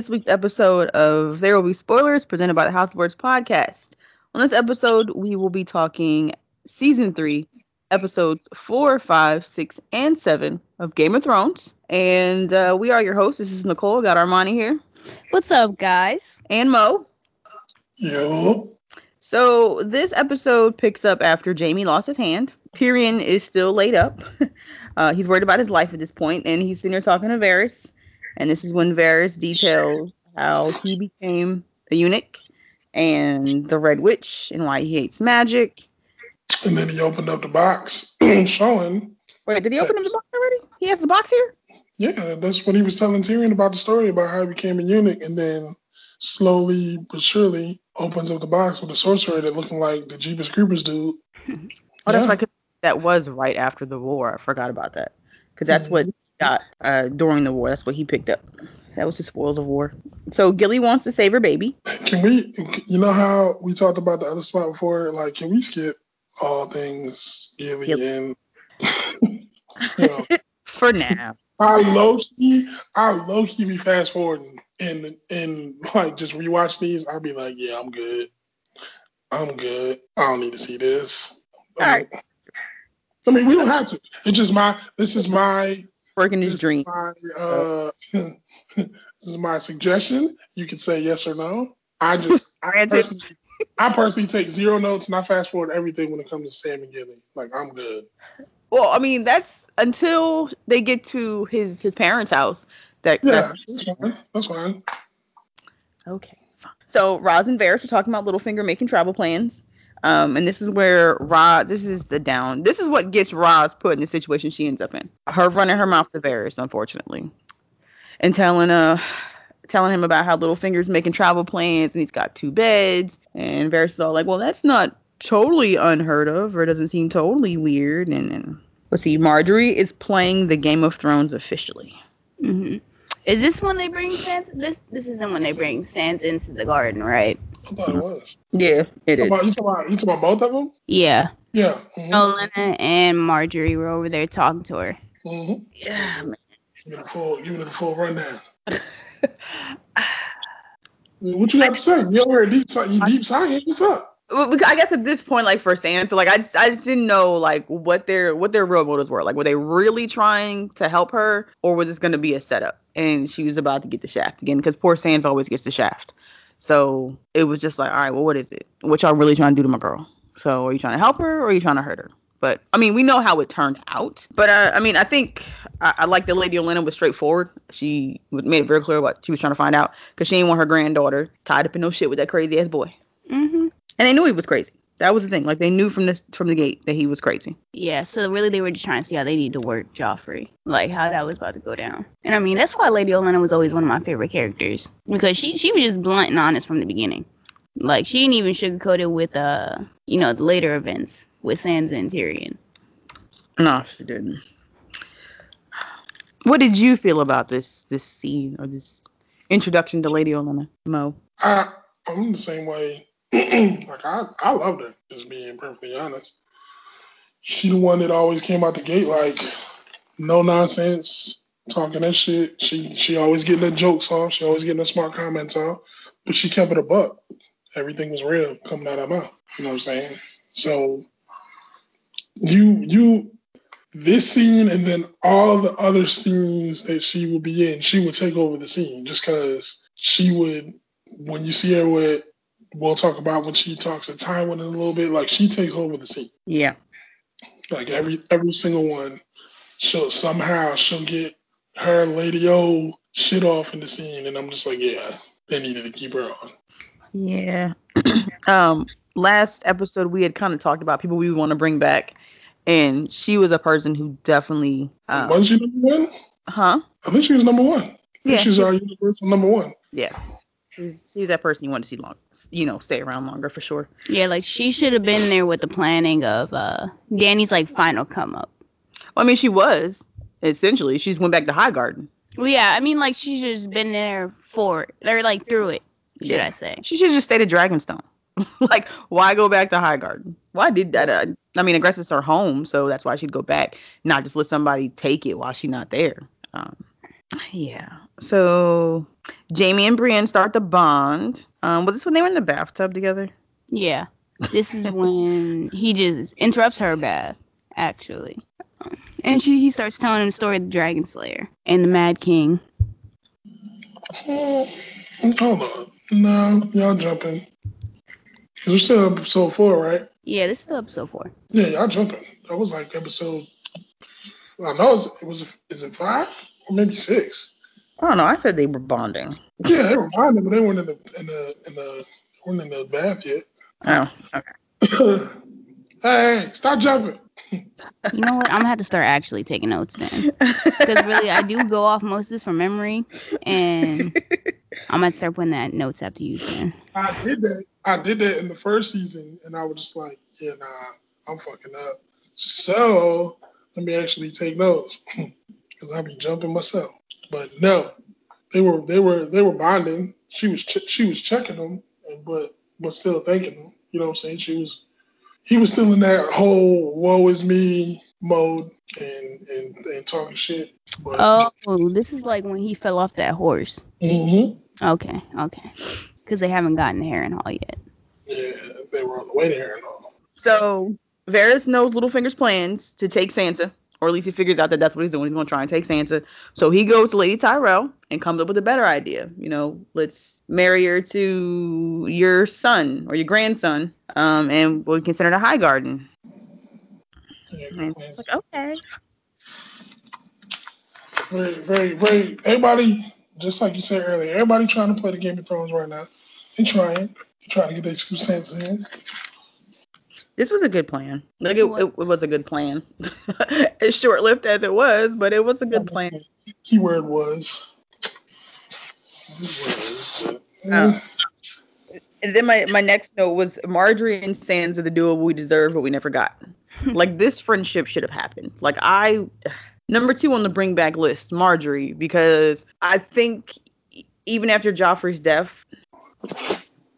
to this week's episode of There Will Be Spoilers presented by the House of Words podcast. On this episode, we will be talking season three, episodes four, five, six, and seven of Game of Thrones. And uh, we are your hosts. This is Nicole. Got Armani here. What's up, guys? And Mo. Yo. So this episode picks up after Jaime lost his hand. Tyrion is still laid up. Uh, he's worried about his life at this point, and he's sitting there talking to Varys. And this is when Varys details how he became a eunuch and the Red Witch and why he hates magic. And then he opened up the box showing. Wait, did he open up the box already? He has the box here? Yeah, that's when he was telling Tyrion about the story about how he became a eunuch and then slowly but surely opens up the box with a sorcerer that looking like the Jeepers Creepers dude. oh, that's yeah. right that was right after the war. I forgot about that because that's mm-hmm. what he got uh, during the war. That's what he picked up. That was his spoils of war. So Gilly wants to save her baby. Can we? You know how we talked about the other spot before? Like, can we skip all things Gilly yep. and? you know, For now. I low key, I low key be fast forwarding and and like just rewatch these. I'll be like, yeah, I'm good. I'm good. I don't need to see this. All right. I mean, we don't have to. It's just my. This is my working his dream. My, uh, this is my suggestion. You can say yes or no. I just, I personally, I personally take zero notes and I fast forward everything when it comes to Sam and Gilly. Like I'm good. Well, I mean, that's until they get to his his parents' house. That yeah, that's, that's fine. That's fine. Okay. So Ros and Varys are talking about Littlefinger making travel plans. Um, and this is where Ros, this is the down. This is what gets Ros put in the situation she ends up in. Her running her mouth to Varys, unfortunately, and telling uh telling him about how Littlefinger's making travel plans and he's got two beds. And Varys is all like, "Well, that's not totally unheard of, or doesn't seem totally weird." And then let's see, Margaery is playing the Game of Thrones officially. Mm-hmm. Is this when they bring Sansa? This this isn't when they bring Sansa into the garden, right? I thought it was. Yeah, it is. About, you, talking about, you talking about both of them? Yeah. Yeah. Mm-hmm. and Margaery were over there talking to her. Mm-hmm. Yeah, man. Give me the full, give me the full rundown. what you have to say? You over deep, you deep science. What's up? I guess at this point, like for Sansa, like I just, I just didn't know like what their what their real motives were. Like, were they really trying to help her, or was this going to be a setup? And she was about to get the shaft again because poor Sansa always gets the shaft. So it was just like, all right, well, what is it? What y'all really trying to do to my girl? So are you trying to help her or are you trying to hurt her? But I mean, we know how it turned out. But uh, I mean, I think I, I like that Lady Olenna was straightforward. She made it very clear what she was trying to find out because she didn't want her granddaughter tied up in no shit with that crazy ass boy. Mm-hmm. And they knew he was crazy. That was the thing. Like they knew from this from the gate that he was crazy. Yeah, so really they were just trying to see how they need to work Joffrey. Like how that was about to go down. And I mean that's why Lady Olenna was always one of my favorite characters. Because she she was just blunt and honest from the beginning. Like she didn't even sugarcoat it with uh you know the later events with Sansa and Tyrion. No, she didn't. What did you feel about this this scene or this introduction to Lady Olenna, Mo? I I'm the same way like I, I loved her, just being perfectly honest. She the one that always came out the gate like no nonsense, talking that shit. She she always getting the jokes off. She always getting the smart comments off. But she kept it a buck. Everything was real coming out of her mouth. You know what I'm saying? So you you this scene and then all the other scenes that she would be in, she would take over the scene just because she would when you see her with we'll talk about when she talks to Tywin in a little bit. Like she takes over the scene. Yeah. Like every every single one, she'll somehow she'll get her Lady O shit off in the scene, and I'm just like, yeah, they needed to keep her on. Yeah. um. Last episode we had kind of talked about people we want to bring back, and she was a person who definitely. Um, was she number one? Huh? I think she was number one. Yeah. She's our universal number one. Yeah. She she's, that person you want to see long, you know, stay around longer for sure. Yeah, like she should have been there with the planning of uh Dany's like final come up. Well, I mean, she was essentially. She's went back to Highgarden. Well, yeah, I mean, like she's just been there for it or like through it. Should yeah. I say? She should just stay at Dragonstone. like, why go back to High Garden? Why did that? Uh, I mean, I her home, so that's why she'd go back, not just let somebody take it while she's not there. Um, Yeah. So Jaime and Brienne start the bond. Um, was this when they were in the bathtub together? Yeah. This is when he just interrupts her bath, actually. And she he starts telling him the story of the Dragon Slayer and the Mad King. Hold on. No, y'all jumping. Cause we're still episode four, right? Yeah, this is still episode four. Yeah, y'all jumping. That was like episode. I know it's, it was. Is it five or maybe six? I don't know. I said they were bonding. Yeah, they were bonding, but they weren't in the in the in the weren't in the bath yet. Oh, okay. hey, stop jumping. You know what? I'm gonna have to start actually taking notes then, because really I do go off most of this from memory, and I'm gonna start putting that notes after you. Then I did that. I did that in the first season, and I was just like, yeah, nah, I'm fucking up. So let me actually take notes because I be jumping myself. But no, they were they were they were bonding. She was ch- she was checking them, and but but still thanking them. You know what I'm saying? She was he was still in that whole woe is me mode and and, and talking shit. But oh, this is like when he fell off that horse. Mhm. Okay, okay, because they haven't gotten Harrenhal yet. yeah, they were on the way there and all. So Varys knows Littlefinger's plans to take Sansa, or at least he figures out that that's what he's doing. He's going to try and take Sansa. So he goes to Lady Tyrell and comes up with a better idea. You know, let's marry her to your son or your grandson, um, and we'll consider it a high garden. Yeah, And it's like, okay. very, very, very. Everybody, just like you said earlier, everybody trying to play the Game of Thrones right now. They're trying. They're trying to get their two cents in. This was a good plan. Like it, it, it was a good plan. as short lived as it was, but it was a good plan. Keyword was. was but, eh, Oh. And then my, my next note was Margaery and Sands Sansa, the duo we deserve, but we never got. like this friendship should have happened. Like I, number two on the bring back list, Margaery, because I think even after Joffrey's death,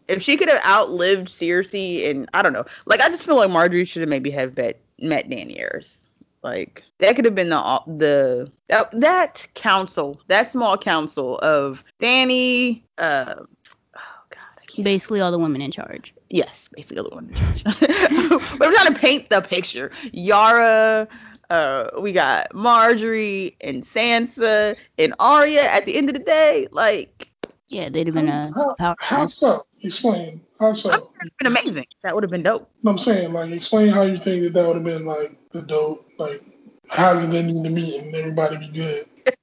if she could have outlived Cersei, and I don't know, like I just feel like Margaery should have maybe have met met Daenerys. Like that could have been the the that, that council, that small council of Danny. Uh, oh God, I can't. Basically, all the women in charge. Yes, basically all the one in charge. but I'm trying to paint the picture. Yara, uh, we got Margaery and Sansa and Arya. At the end of the day, like Yeah, they'd have been a how, power. how so? Explain. How so? it's been amazing. That would have been dope. No, I'm saying, like, explain how you think that that would have been like the dope. Like, how did they need to meet and everybody be good?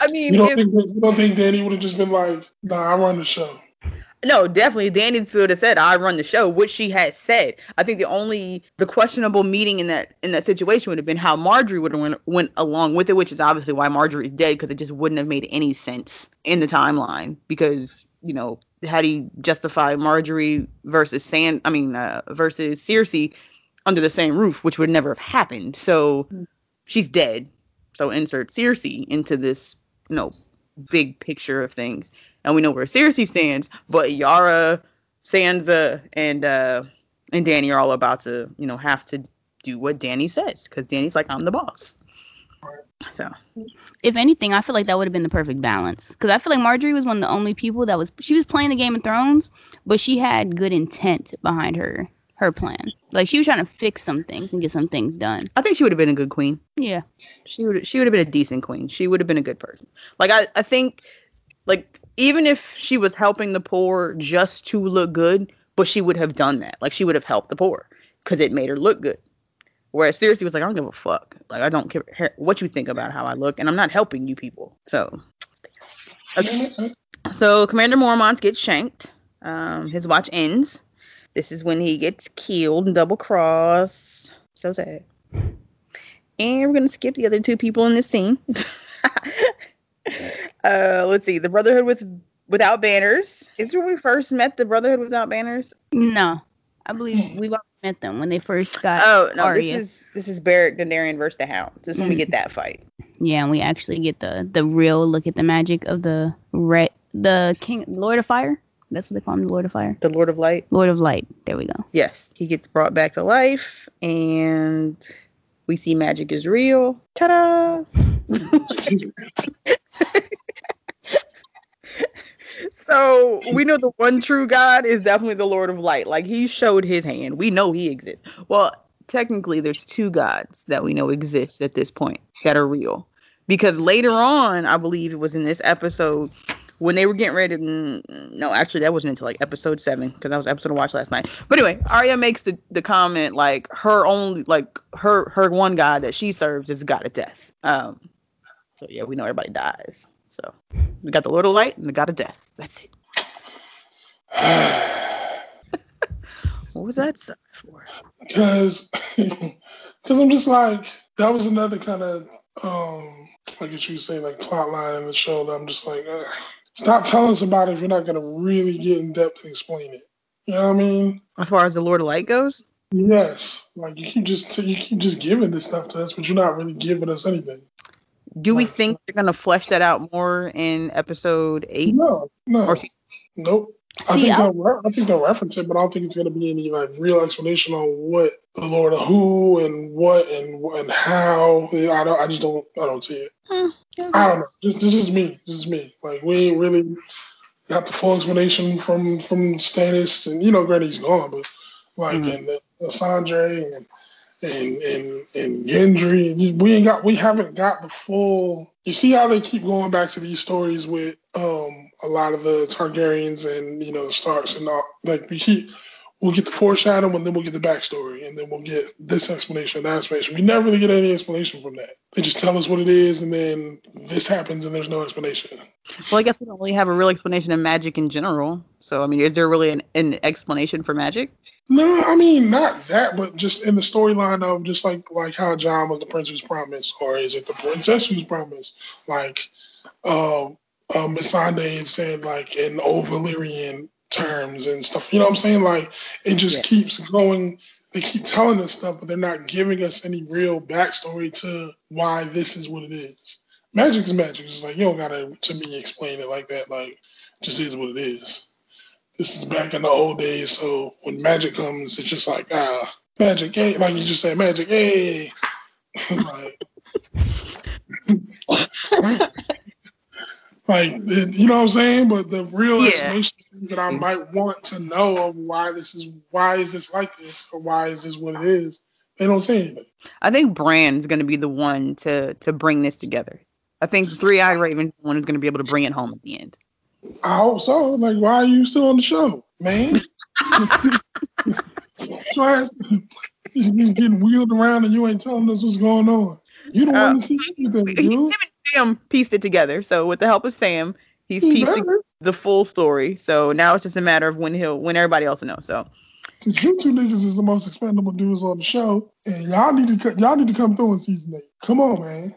I mean, You don't if, think that, you don't think Danny would have just been like, Nah, I run the show. No, definitely Danny would have said, "I run the show," which she has said. I think the only the questionable meeting in that in that situation would have been how Margaery would have went, went along with it, which is obviously why Margaery is dead because it just wouldn't have made any sense in the timeline because you know how do you justify Margaery versus Sand? I mean, uh, versus Cersei under the same roof, which would never have happened. So Mm. she's dead. So insert Cersei into this, you know, big picture of things, and we know where Cersei stands. But Yara, Sansa, and uh, and Danny are all about to, you know, have to do what Danny says because Danny's like, I'm the boss. So If anything, I feel like that would have been the perfect balance. Because I feel like Margaery was one of the only people that was she was playing the Game of Thrones, but she had good intent behind her her plan. Like she was trying to fix some things and get some things done. I think she would have been a good queen. Yeah. She would she would have been a decent queen. She would have been a good person. Like I, I think like even if she was helping the poor just to look good, but she would have done that. Like she would have helped the poor because it made her look good. Whereas Cersei was like, I don't give a fuck. Like I don't care what you think about how I look, and I'm not helping you people. So Okay. so Commander Mormont gets shanked. Um, his watch ends. This is when he gets killed and double crossed. So sad. And we're gonna skip the other two people in this scene. uh, let's see. The Brotherhood with without banners. Is this where we first met the Brotherhood without banners? No. I believe we've all met them when they first got Oh no, Arya. this is this is Beric Dondarrion versus the Hound. This is when we Mm. get that fight. Yeah, and we actually get the the real look at the magic of the red the King Lord of Fire. That's what they call him, the Lord of Fire. The Lord of Light. Lord of Light. There we go. Yes, he gets brought back to life, and we see magic is real. Ta-da! so we know the one true God is definitely the Lord of Light. Like he showed his hand. We know he exists. Well, technically, there's two gods that we know exist at this point that are real. Because later on, I believe it was in this episode when they were getting ready to. No, actually, that wasn't until like episode seven because that was episode I watched last night. But anyway, Arya makes the, the comment like her only like her her one god that she serves is god of death. Um, so yeah, we know everybody dies. So we got the Lord of Light and the God of Death. That's it. what was that for? Because, because I'm just like that was another kind of um, I guess you say like plot line in the show that I'm just like, uh, stop telling us about it if you're not gonna really get in depth and explain it. You know what I mean? As far as the Lord of Light goes. Yes, like you keep just you keep just giving this stuff to us, but you're not really giving us anything. Do we think they're gonna flesh that out more in episode eight? No, no, or, nope. I think they'll I think they'll reference it, but I don't think it's gonna be any like real explanation on what the Lord of Who and what and and how. I don't. I just don't. I don't see it. Hmm. I don't know. Just this is me. This is me. Like we ain't really got the full explanation from from Stannis, and you know, granted he's gone, but like mm-hmm. and uh, Sandre and and and and Gendry. We ain't got we haven't got the full. You see how they keep going back to these stories with um a lot of the Targaryens and you know Starks and all. Like we keep we'll get the foreshadowing and then we'll get the backstory and then we'll get this explanation, and that explanation. We never really get any explanation from that. They just tell us what it is and then this happens and there's no explanation. Well, I guess we don't really have a real explanation of magic in general. So, I mean, is there really an, an explanation for magic? No, I mean not that, but just in the storyline of just like like how Jon was the prince who's promised, or is it the princess who's promised? Like, um, um, Missandei said like in old Valyrian terms and stuff. You know what I'm saying? Like it just yeah. keeps going. They keep telling us stuff, but they're not giving us any real backstory to why this is what it is. Magic is magic. It's like you don't gotta to me explain it like that. Like just is what it is this is back in the old days. So when magic comes, it's just like ah, magic, hey, like you just say magic, hey, like, like you know what I'm saying. But the real yeah. explanation that I might want to know of why this is why is this like this or why is this what it is, they don't say anything. I think Bran's going to be the one to to bring this together. I think Three Eyed Raven one is going to be able to bring it home at the end. I hope so. Like, why are you still on the show, man? so he's getting wheeled around and you ain't telling us what's going on. You don't uh, want to see anything, dude. Him Sam pieced it together. So with the help of Sam, he's he pieced the full story. So now it's just a matter of when he'll when everybody else will know. So you two niggas is the most expendable dudes on the show, and y'all need to y'all need to come through in season eight. Come on, man.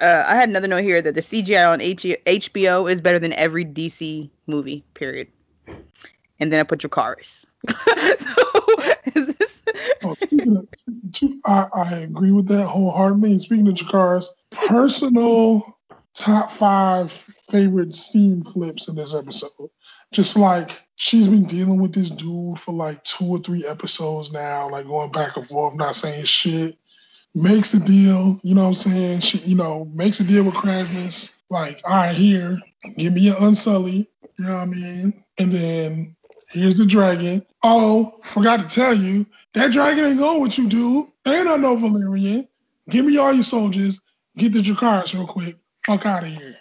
Uh, I had another note here that the CGI on H- HBO is better than every DC movie. Period. And then I put Dracarys. so. Oh, speaking of, I, I agree with that wholeheartedly. And speaking of Dracarys, personal top five favorite scene flips in this episode. Just like she's been dealing with this dude for like two or three episodes now, like going back and forth, not saying shit makes a deal, you know what I'm saying? She, you know, makes a deal with Kraznys, like, all right, here, give me an Unsullied, you know what I mean? And then here's the dragon. Oh, forgot to tell you, that dragon ain't going with you, dude. Ain't I no Valyrian. Give me all your soldiers, get the Dracarys real quick, fuck out of here.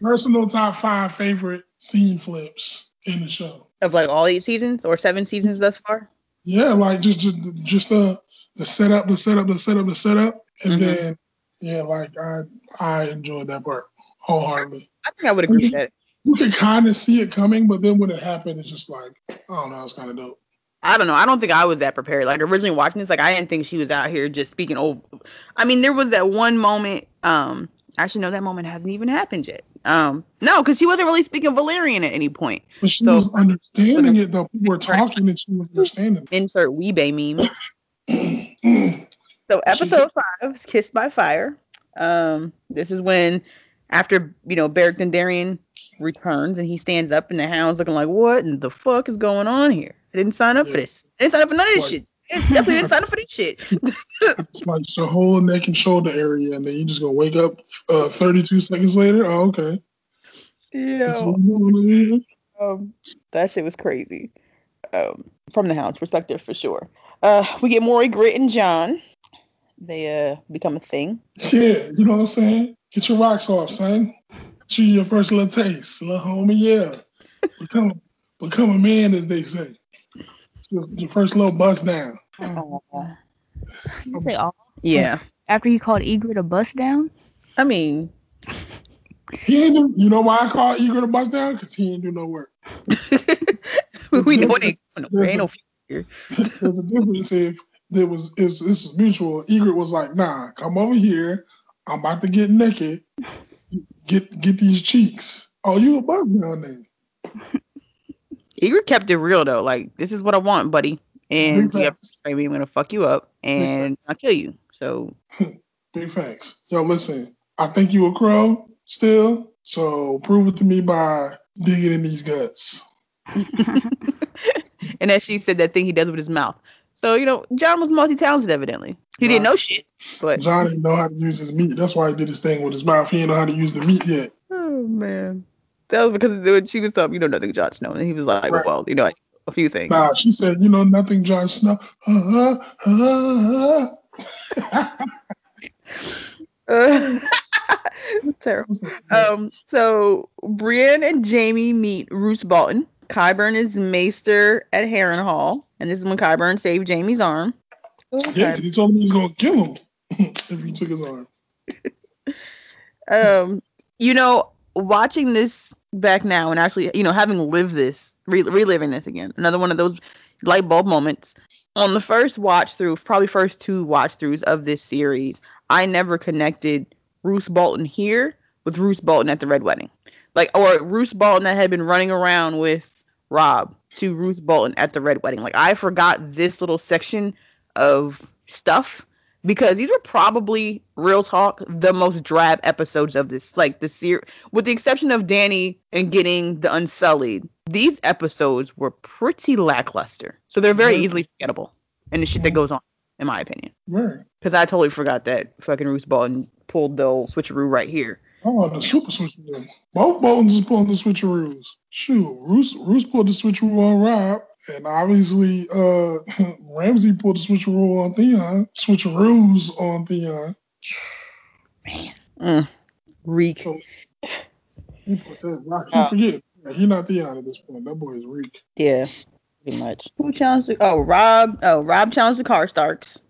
Personal top five favorite scene flips in the show. Of like all eight seasons or seven seasons thus far? Yeah, like just just, just uh the setup, the setup, the setup, the setup, and mm-hmm. then yeah, like I I enjoyed that part wholeheartedly. I think I would agree with that. You can kind of see it coming, but then when it happened, it's just like I don't know, it's kind of dope. I don't know. I don't think I was that prepared. Like originally watching this, like I didn't think she was out here just speaking over. I mean, there was that one moment. Um, actually, no, that moment hasn't even happened yet. Um, no, because she wasn't really speaking Valyrian at any point. But she so, was understanding it though. People were talking and she was understanding. Insert Weebay meme. so episode five is Kissed by Fire. Um, this is when after you know Beric Dondarrion returns and he stands up and the hound's looking like, what in the fuck is going on here? I didn't sign up yeah. for this. I didn't sign up for none of this like, shit. It's definitely didn't sign up for this shit. It's like your whole neck and shoulder area, and then you just gonna wake up uh, 32 seconds later. Oh, okay. Yeah. what we're doing here. Um, that shit was crazy. Um, from the hound's perspective, for sure. Uh, we get Maury, Grit, and Jon. They uh become a thing. Yeah, you know what I'm saying? Get your rocks off, son. Chew your first little taste, little homie. Yeah, become become a man, as they say. Your, your first little bust down. Oh. You say all Yeah, after he called Ygritte a bust down. I mean, He ain't do, you know why I call Eager to bust down? Because he ain't do no work. we know it ain't, there ain't no There's a difference if there was if this is mutual. Ygritte was like, nah, come over here. I'm about to get naked. Get get these cheeks. Oh, you a bust down then. Igor kept it real though. Like, this is what I want, buddy. And Big you have facts. baby, I'm gonna fuck you up and I'll kill you. So Big facts. Yo, listen, I think you a crow still. So prove it to me by digging in these guts. and then she said that thing he does with his mouth. So, you know, Jon was multi talented evidently. He didn't know shit. But Jon didn't know how to use his meat. That's why he did his thing with his mouth. He didn't know how to use the meat yet. oh man. That was because when she was talking, you know nothing Jon Snow. And he was like, Right. Well, you know, a few things. Nah, she said, you know, nothing, Jon Snow. Uh, uh, uh. Terrible. Um, so Brienne and Jaime meet Roose Bolton. Qyburn is maester at Harrenhal, and this is when Qyburn saved Jaime's arm. yeah, because he told me he was going to kill him if he took his arm. um, you know, watching this back now and actually, you know, having lived this, re- reliving this again, another one of those light bulb moments. On the first watch through, probably first two watch throughs of this series, I never connected Roose Bolton here with Roose Bolton at the Red Wedding, like or Roose Bolton that had been running around with Robb to Roose Bolton at the Red Wedding. Like I forgot this little section of stuff because these were probably real talk the most drab episodes of this like the series with the exception of danny and getting the unsullied these episodes were pretty lackluster so they're very Mhm. easily forgettable and the shit that goes on in my opinion Right. because i totally forgot that fucking Roose Bolton pulled the old switcheroo right here Oh, the super switcheroo. Both Boltons is pulling the switcheroos. Shoot, Roos, Roos pulled the switcheroo on Robb, and obviously uh Ramsay pulled the switcheroo on Theon. Switcheroos on Theon. mm. reek Oh. He put that. I keep Oh. forgetting. Yeah, he not Theon at this point. That boy is Reek. Yeah, pretty much. Who challenged? The, oh, Robb. Oh, Robb challenged the Karstarks.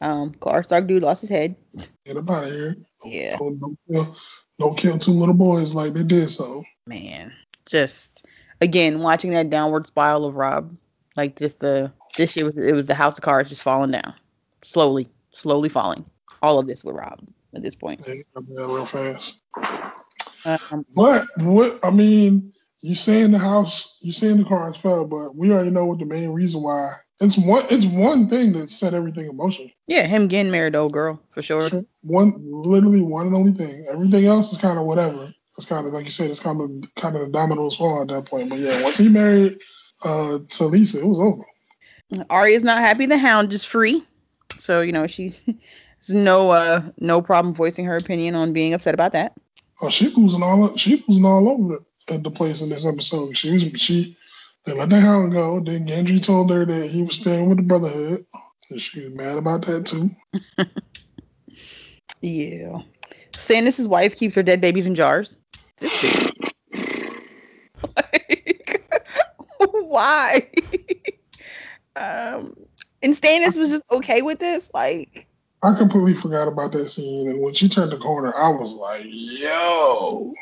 Um, Karstark dude lost his head. Get up out of here. Yeah, Don't, don't, kill, don't kill two little boys like they did so. man. Just again watching that downward spiral of Robb, like just the this shit was it was the house of cards just falling down, slowly, slowly falling. All of this with Robb at this point. Yeah, he got that real fast. Um, But what I mean, you saying the house, you saying the cards fell, but we already know what the main reason why. It's one. It's one thing that set everything in motion. yeah, him getting married, old girl for sure. One, literally one and only thing. Everything else is kind of whatever. It's kind of like you said. It's kind of kind of the dominoes fall at that point. But yeah, once he married uh, to Lisa, it was over. Arya's not happy. The Hound is free, so you know she has no uh no problem voicing her opinion on being upset about that. Oh, she losing all. She losing all over the, the place in this episode. She was she. They let the hound go. Then Gendry told her that he was staying with the Brotherhood. And she was mad about that too. Yeah. Stannis' wife keeps her dead babies in jars. Like, why? um, and Stannis was just okay with this. Like, I completely forgot about that scene. And when she turned the corner, I was like, yo,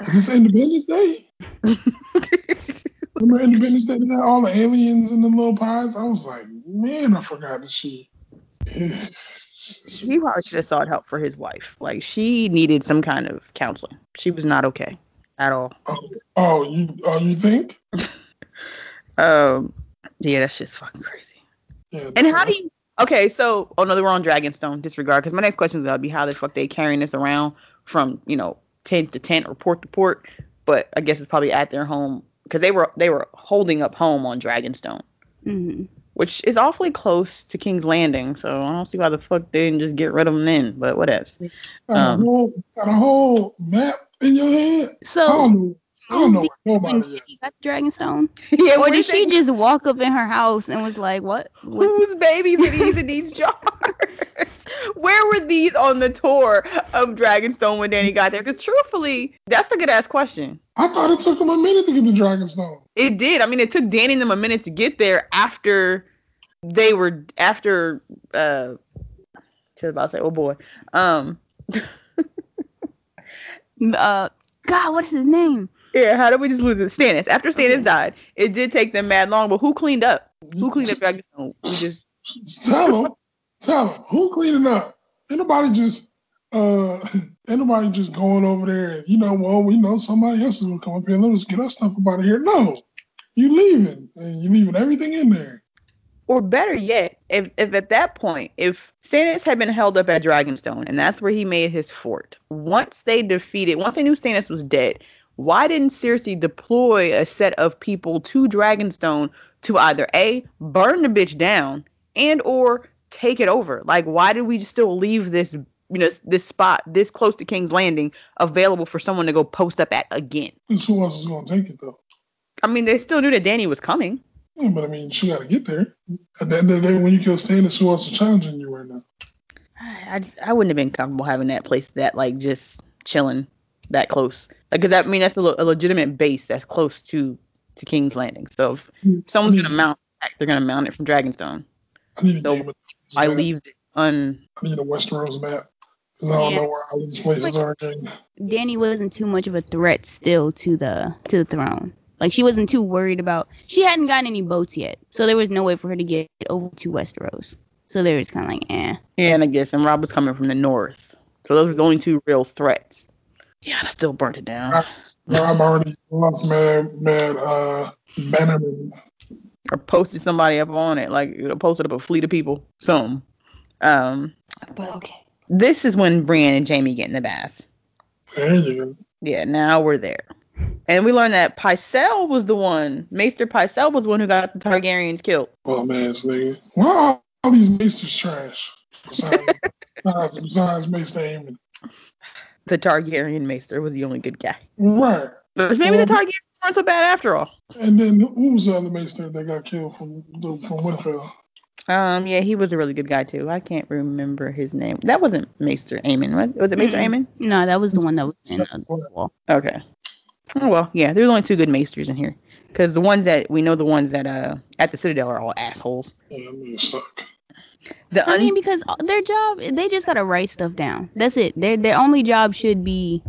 is this Independence Day? Remember Independence Day? All the aliens and the little pies. I was like, man, I forgot that she. He probably should have sought help for his wife. Like, she needed some kind of counseling. She was not okay at all. Oh, oh, you, oh, you think? Um, yeah, that's just fucking crazy. Yeah. And how do you? Okay, so oh no, they were on Dragonstone. Disregard, because my next question is gonna be how the fuck they carrying this around from you know tent to tent or port to port. But I guess it's probably at their home because they were they were holding up home on Dragonstone. hmm which is awfully close to King's Landing. So I don't see why the fuck they didn't just get rid of them then. But whatever. Got, Um, a whole, got a whole map in your head. I So don't know. I don't know where when nobody is. she got the Dragonstone, yeah, or did she they- just walk up in her house and was like, "What? what? whose babies are these in these jars? Where were these on the tour of Dragonstone when Danny got there? Because truthfully, that's a good ass question. I thought it took him a minute to get the Dragonstone. It did. I mean, it took Danny and them a minute to get there after they were after uh just about to say, oh boy. Um Uh, God, what is his name? yeah, how did we just lose it? Stannis. After Stannis died, it did take them mad long, but who cleaned up? Who cleaned up Dragonstone? We just Tell him, tell him who cleaning up. Ain't nobody just uh ain't nobody just going over there and you know, well, we know somebody else is gonna come up here. And let us get our stuff out of here. No. You leaving and you leaving everything in there. Or better yet, if, if at that point, if Stannis had been held up at Dragonstone and that's where he made his fort, once they defeated, once they knew Stannis was dead, why didn't Cersei deploy a set of people to Dragonstone to either A, burn the bitch down and or take it over? Like, why did we still leave this, you know, this spot this close to King's Landing available for someone to go post up at again? And who else is gonna take it though? I mean, they still knew that Danny was coming. Yeah, but I mean, she got to get there. At the end of the day, when you kill Stannis, who else is challenging you right now? I I wouldn't have been comfortable having that place that like just chilling that close. Like, cause that I mean that's a, le- a legitimate base that's close to to King's Landing. So if mm. someone's gonna mount, they're gonna mount it from Dragonstone. I need a game of I leave it un. I need a Westeros map. 'Cause I don't Yeah. know where all these places are again. Danny wasn't too much of a threat still to the to the throne. Like she wasn't too worried about. She hadn't gotten any boats yet, so there was no way for her to get over to Westeros. So they was kind of like, eh. Yeah, and I guess and Robb was coming from the north, so those were the only two real threats. Yeah, and I still burnt it down. Robb already lost man, man, uh, Bannerman. Or posted somebody up on it, like you know, posted up a fleet of people. Some. Um, but okay. This is when Brienne and Jaime get in the bath. There. Yeah, now we're there. And we learned that Pycelle was the one, Maester Pycelle was the one who got the Targaryens killed. Bum ass nigga. Why are all these maesters trash? Besides, besides, besides Maester Aemon. The Targaryen Maester was the only good guy. Right. But maybe the Targaryens weren't so bad after all. And then who was the other Maester that got killed from the- from Winterfell? Um, yeah, he was a really good guy too. I can't remember his name. That wasn't Maester Aemon, right? Was it Maester. Aemon? No, that was the one that was in That's the wall. Okay. Oh well, yeah. There's only two good maesters in here, because the ones that we know, the ones that uh at the Citadel are all assholes. Yeah, they suck. The I mean, because their job, they just gotta write stuff down. That's it. Their their only job should be,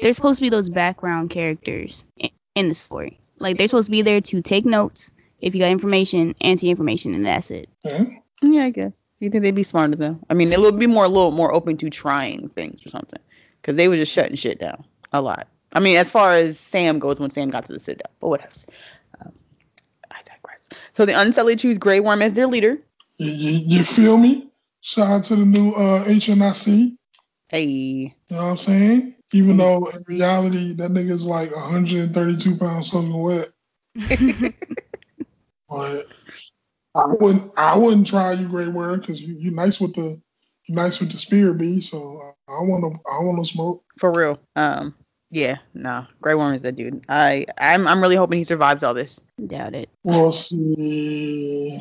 they're supposed to be those background characters in, in the story. Like they're supposed to be there to take notes. If you got information, answer information, and that's it. Yeah. yeah, I guess. You think they'd be smarter though? I mean, they would be more a little more open to trying things or something, because they were just shutting shit down a lot. I mean, as far as Sam goes, when Sam got to the Citadel, but what else? Um, I digress. So the Unsullied choose Grey Worm as their leader. You, you, you feel me? Shout out to the new uh, HNIC. Hey, You know what I'm saying? Even though in reality that nigga's like 132 pounds soaking wet. But I wouldn't I wouldn't try you Grey Worm because you you nice with the you nice with the spear B. So I want to I want to smoke. for real. Um, yeah, no, Grey Worm is that dude. I I'm I'm really hoping he survives all this. Doubt it. We'll see.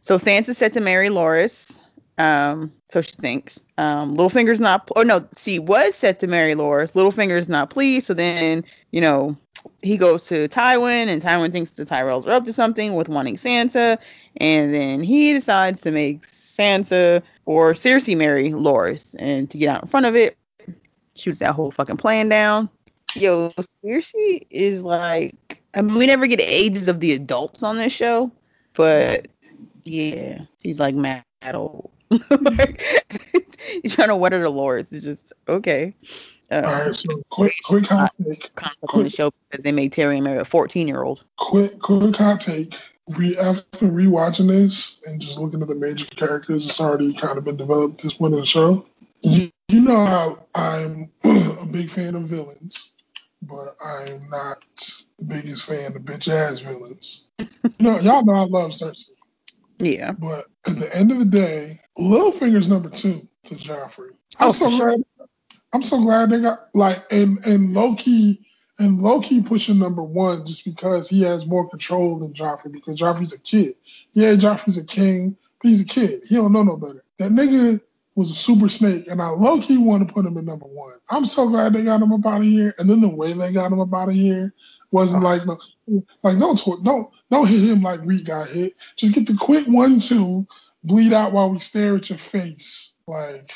So Sansa said to marry Loras. Um, so she thinks. Um, Littlefinger's not. Oh no, she was set to marry Loras. Littlefinger's not pleased. So then, you know, he goes to Tywin, and Tywin thinks the Tyrells are up to something with wanting Sansa, and then he decides to make Sansa or Cersei marry Loras, and to get out in front of it, shoots that whole fucking plan down. Yo, Cersei is like. I mean, we never get ages of the adults on this show, but yeah, she's like mad old. you're trying to weather the lords. It's just okay. All Uh, right, so quick quick hot take. conflict on the show because they made Tyrion marry a 14 year old. Quick quick hot take. Re, after rewatching this and just looking at the major characters, it's already kind of been developed this point in the show. You, you know how I'm a big fan of villains, but I'm not the biggest fan of bitch ass villains. you know, y'all know I love Cersei. Yeah. But at the end of the day, Littlefinger's number two to Joffrey. Oh, I'm Oh, so glad. I'm so glad they got like and and Loki and Loki pushing number one just because he has more control than Joffrey because Joffrey's a kid. Yeah, Joffrey's a king, but he's a kid. He don't know no better. That nigga was a super snake, and I Loki want to put him in number one. I'm so glad they got him up out of here. And then the way they got him up out of here wasn't Ugh. like no, like don't tw- don't don't hit him like we got hit. Just get the quick one two, bleed out while we stare at your face. Like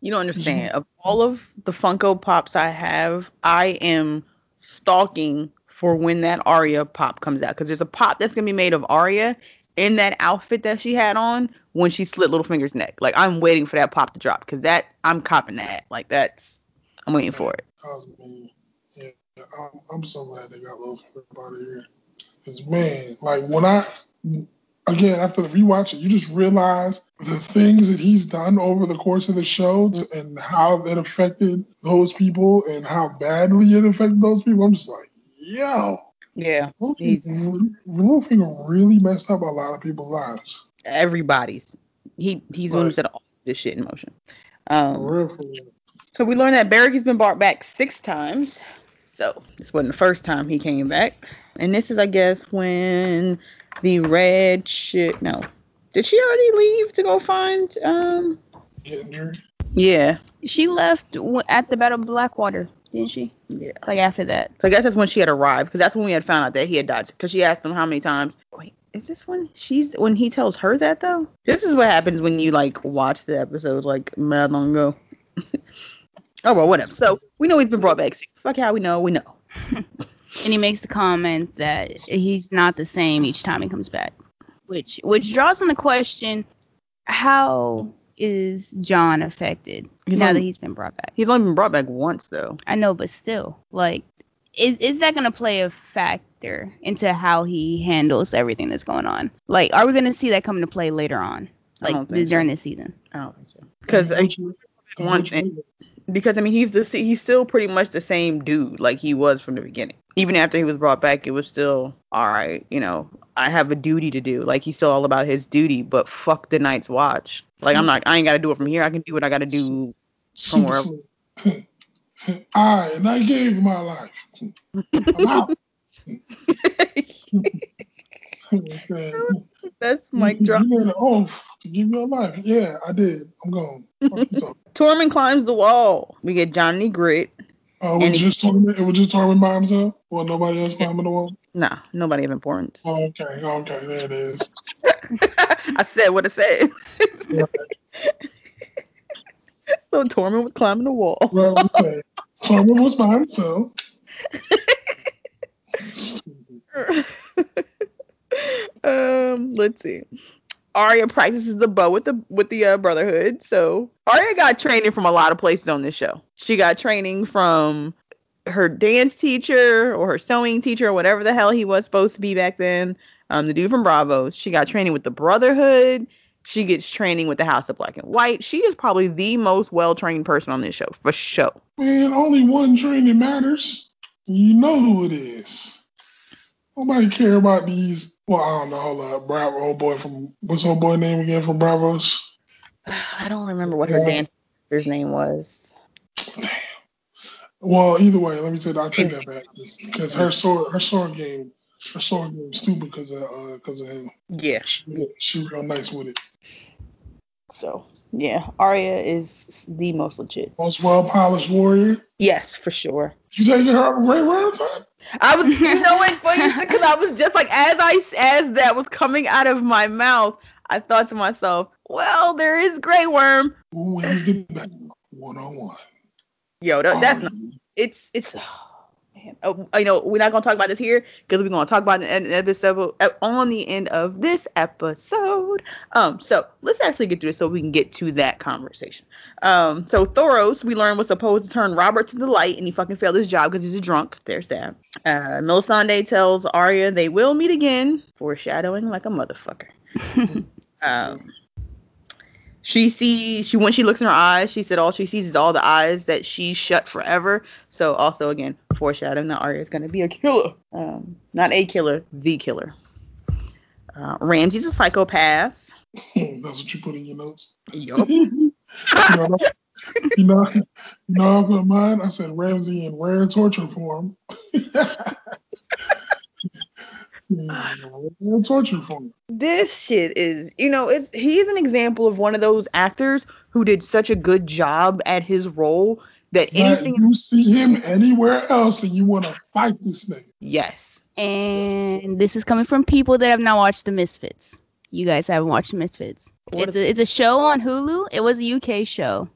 You don't understand. Of all of the Funko Pops I have, I am stalking for when that Arya pop comes out because there's a pop that's gonna be made of Arya in that outfit that she had on when she slit Littlefinger's neck. Like I'm waiting for that pop to drop because that I'm copping that. Like that's I'm waiting for it. Yeah, I'm, I'm so glad they got Littlefinger out of here. Cause man, like when I again after the rewatch it, you just realize the things that he's done over the course of the show to, and how it affected those people and how badly it affected those people. I'm just like, yo, Yeah, Littlefinger really messed up a lot of people's lives. everybody's. He he's the one who set all this shit in motion. Um, real. So we learned that Beric has been brought back six times. So this wasn't the first time he came back. And this is, I guess, when the red shit. No, did she already leave to go find? Um, Gendry. yeah, She left w- at the Battle of Blackwater, didn't she? yeah. Like after that. So I guess that's when she had arrived because that's when we had found out that he had died. Because she asked him how many times. Wait, is this when she's when he tells her that though? This is what happens when you like watch the episode like mad long ago. oh well, whatever. So we know he's been brought back. Fuck how we know. We know. And he makes the comment that he's not the same each time he comes back. Which which draws on the question, how is Jon affected He's now on- that he's been brought back? He's only been brought back once though. I know, but still, like, is is that gonna play a factor into how he handles everything that's going on? Like, are we gonna see that come into play later on, like don't during so. this season? I don't think so. Because Which- which once way? because I mean he's the he's still pretty much the same dude like he was from the beginning. Even after he was brought back, it was still all right. You know, I have a duty to do. Like he's still all about his duty, but fuck the Night's Watch. Like I'm not. I ain't got to do it from here. I can do what I got to do. Somewhere. slick. I and I gave my life. I'm out. That's Mike drop. you made an oath to give your life. Yeah, I did. I'm gone. Tormund climbs the wall. We get Johnny Grit. It was he- just Tormund. It was just Tormund by himself. Well, nobody else climbing the wall. Nah, nobody of importance. Oh, okay, okay, there it is. I said what I said. so Tormund was climbing the wall. Well, okay. Tormund was by himself. Um, let's see. Arya practices the bow with the with the uh, Brotherhood. So Arya got training from a lot of places on this show. She got training from her dance teacher or her sewing teacher or whatever the hell he was supposed to be back then. Um, the dude from Braavos. She got training with the Brotherhood. She gets training with the House of Black and White. She is probably the most well trained person on this show for sure. Man, only one training matters. You know who it is. Nobody care about these. Well, I don't know. Hold up, Bravo, old boy from what's old boy name again from Braavos? I don't remember what her Yeah. dancer's name was. Damn. Well, either way, let me say that. I'll take that back because her sword, her sword game, her sword game, stupid because of uh, because of him. Yeah. She, she real nice with it. So yeah, Arya is the most legit. Most well polished warrior. Yes, for sure. You taking her of Grey Worm time? I was, you know, what's funny because I was just like, as I as that was coming out of my mouth, I thought to myself, well, there is Grey Worm. Who wins the battle? One on one. Yo, that, that's not. It's it's. Oh, Oh, you know, we're not gonna talk about this here because we're gonna talk about it in the episode uh, on the end of this episode. Um, so let's actually get to it so we can get to that conversation. Um, so Thoros, we learned was supposed to turn Robert to the light, and he fucking failed his job because he's a drunk. There's that. Uh, Melisandre tells Arya they will meet again, foreshadowing like a motherfucker. um, she sees she when she looks in her eyes, she said all she sees is all the eyes that she shut forever. So also again, foreshadowing that Arya is gonna be a killer. Um, not a killer, the killer. Uh, Ramsay's a psychopath. That's what you put in your notes. Yup. you know, you know, you know, I put mine. I said Ramsay in rare torture form. Yeah, rare torture form. this shit is, you know, it's he's an example of one of those actors who did such a good job at his role that That anything. you see him anywhere else and you want to fight this nigga. Yes. And this is coming from people that have not watched The Misfits. You guys haven't watched The Misfits. What It's a, it's a show on Hulu. It was a UK show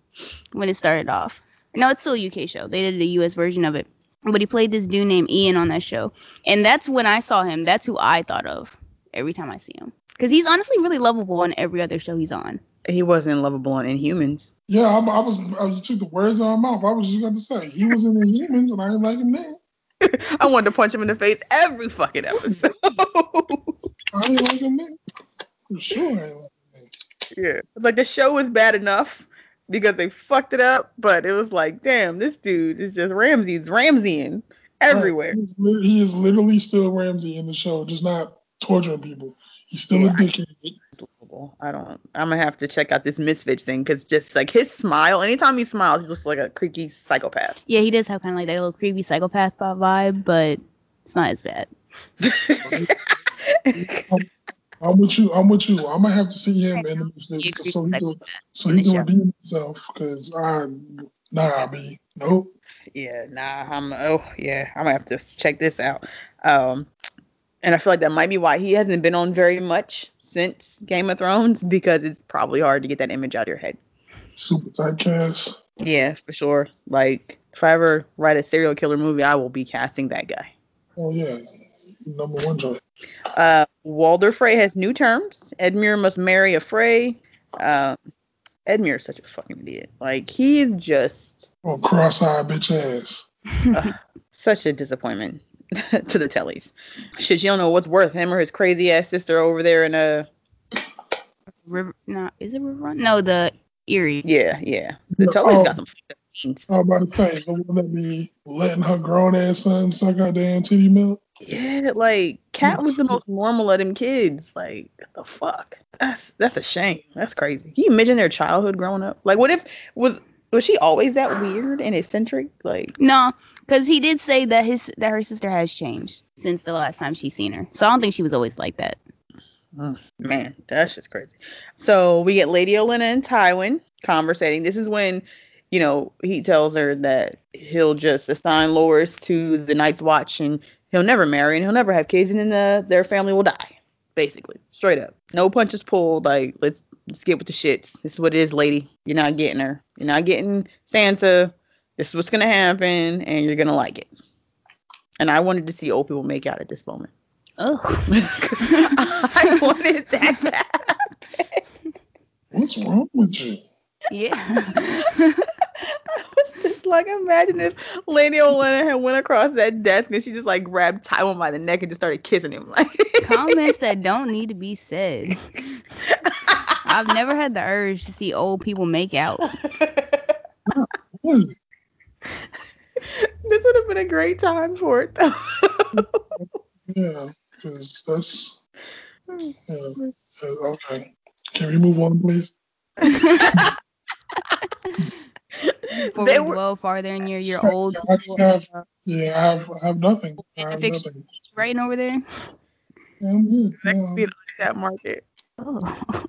when it started off. No, it's still a UK show. They did a US version of it. But he played this dude named Ian on that show. And that's when I saw him. That's who I thought of every time I see him. Because he's honestly really lovable on every other show he's on. He wasn't lovable on Inhumans. Yeah, I, I was. I, you took the words out of my mouth. I was just going to say he was in the humans, and I didn't like him then. I wanted to punch him in the face every fucking episode. I didn't like him then. For sure, I didn't like him then. yeah. Like the show was bad enough because they fucked it up, but it was like, damn, this dude is just Ramsay's Ramseyin everywhere. He is, he is literally still Ramsay in the show, just not torturing people. He's still Yeah. a dickhead. It's lovable. I don't. I'm gonna have to check out this Misfits thing because just like his smile, anytime he smiles, he looks like a creepy psychopath. Yeah, he does have kind of like that little creepy psychopath vibe, but it's not as bad. I'm with you. I'm with you. I'm gonna have to see him in the He a so he can so he can redeem himself. Because I nah, B nope. yeah, nah. I'm. Oh, yeah. I'm gonna have to check this out. Um, and I feel like that might be why he hasn't been on very much since Game of Thrones because it's probably hard to get that image out of your head. Super typecast. Yeah, for sure. Like if I ever write a serial killer movie, I will be casting that guy. Oh yeah, number one joint. Uh, Walder Frey has new terms. Edmure must marry a Frey. Um, Edmure is such a fucking idiot. Like he is just Oh, cross-eyed bitch ass. such a disappointment to the Tullys. Shit, you don't know what's worth him or his crazy ass sister over there in a River, no, is it Riverrun? No, the Eyrie. yeah, yeah. The Yeah, Tullys oh. got some fucked. I was about to say the one that be letting her grown ass son suck her damn titty milk. Yeah, like Cat was the most normal of them kids. Like, the fuck? That's that's a shame. That's crazy. Can you imagine their childhood growing up? Like, what if was was she always that weird and eccentric? Like, No, because he did say that his that her sister has changed since the last time she's seen her. So I don't think she was always like that. Mm, man, that's just crazy. So we get Lady Olenna and Tywin conversating. This is when, you know, he tells her that he'll just assign Loras to the Night's Watch and he'll never marry and he'll never have kids and then the, their family will die. Basically, straight up. No punches pulled. Like, let's let's get with the shits. This is what it is, lady. You're not getting her. You're not getting Sansa. This is what's gonna happen, and you're gonna like it. And I wanted to see old people make out at this moment. Oh, 'Cause I wanted that to happen. What's wrong with you? yeah. I was just like, imagine if Lady Olenna had went across that desk and she just like grabbed Tywin by the neck and just started kissing him. Like, Comments that don't need to be said. I've never had the urge to see old people make out. This would have been a great time for it. though. Yeah, because that's yeah. yeah, Okay, can we move on, please? Before They we were- dwell farther in your your Sorry, old I have- Yeah, I have I have nothing. I Fan have fiction. nothing. writing over there. Yeah, I'm good. That Yeah, be that market. Oh.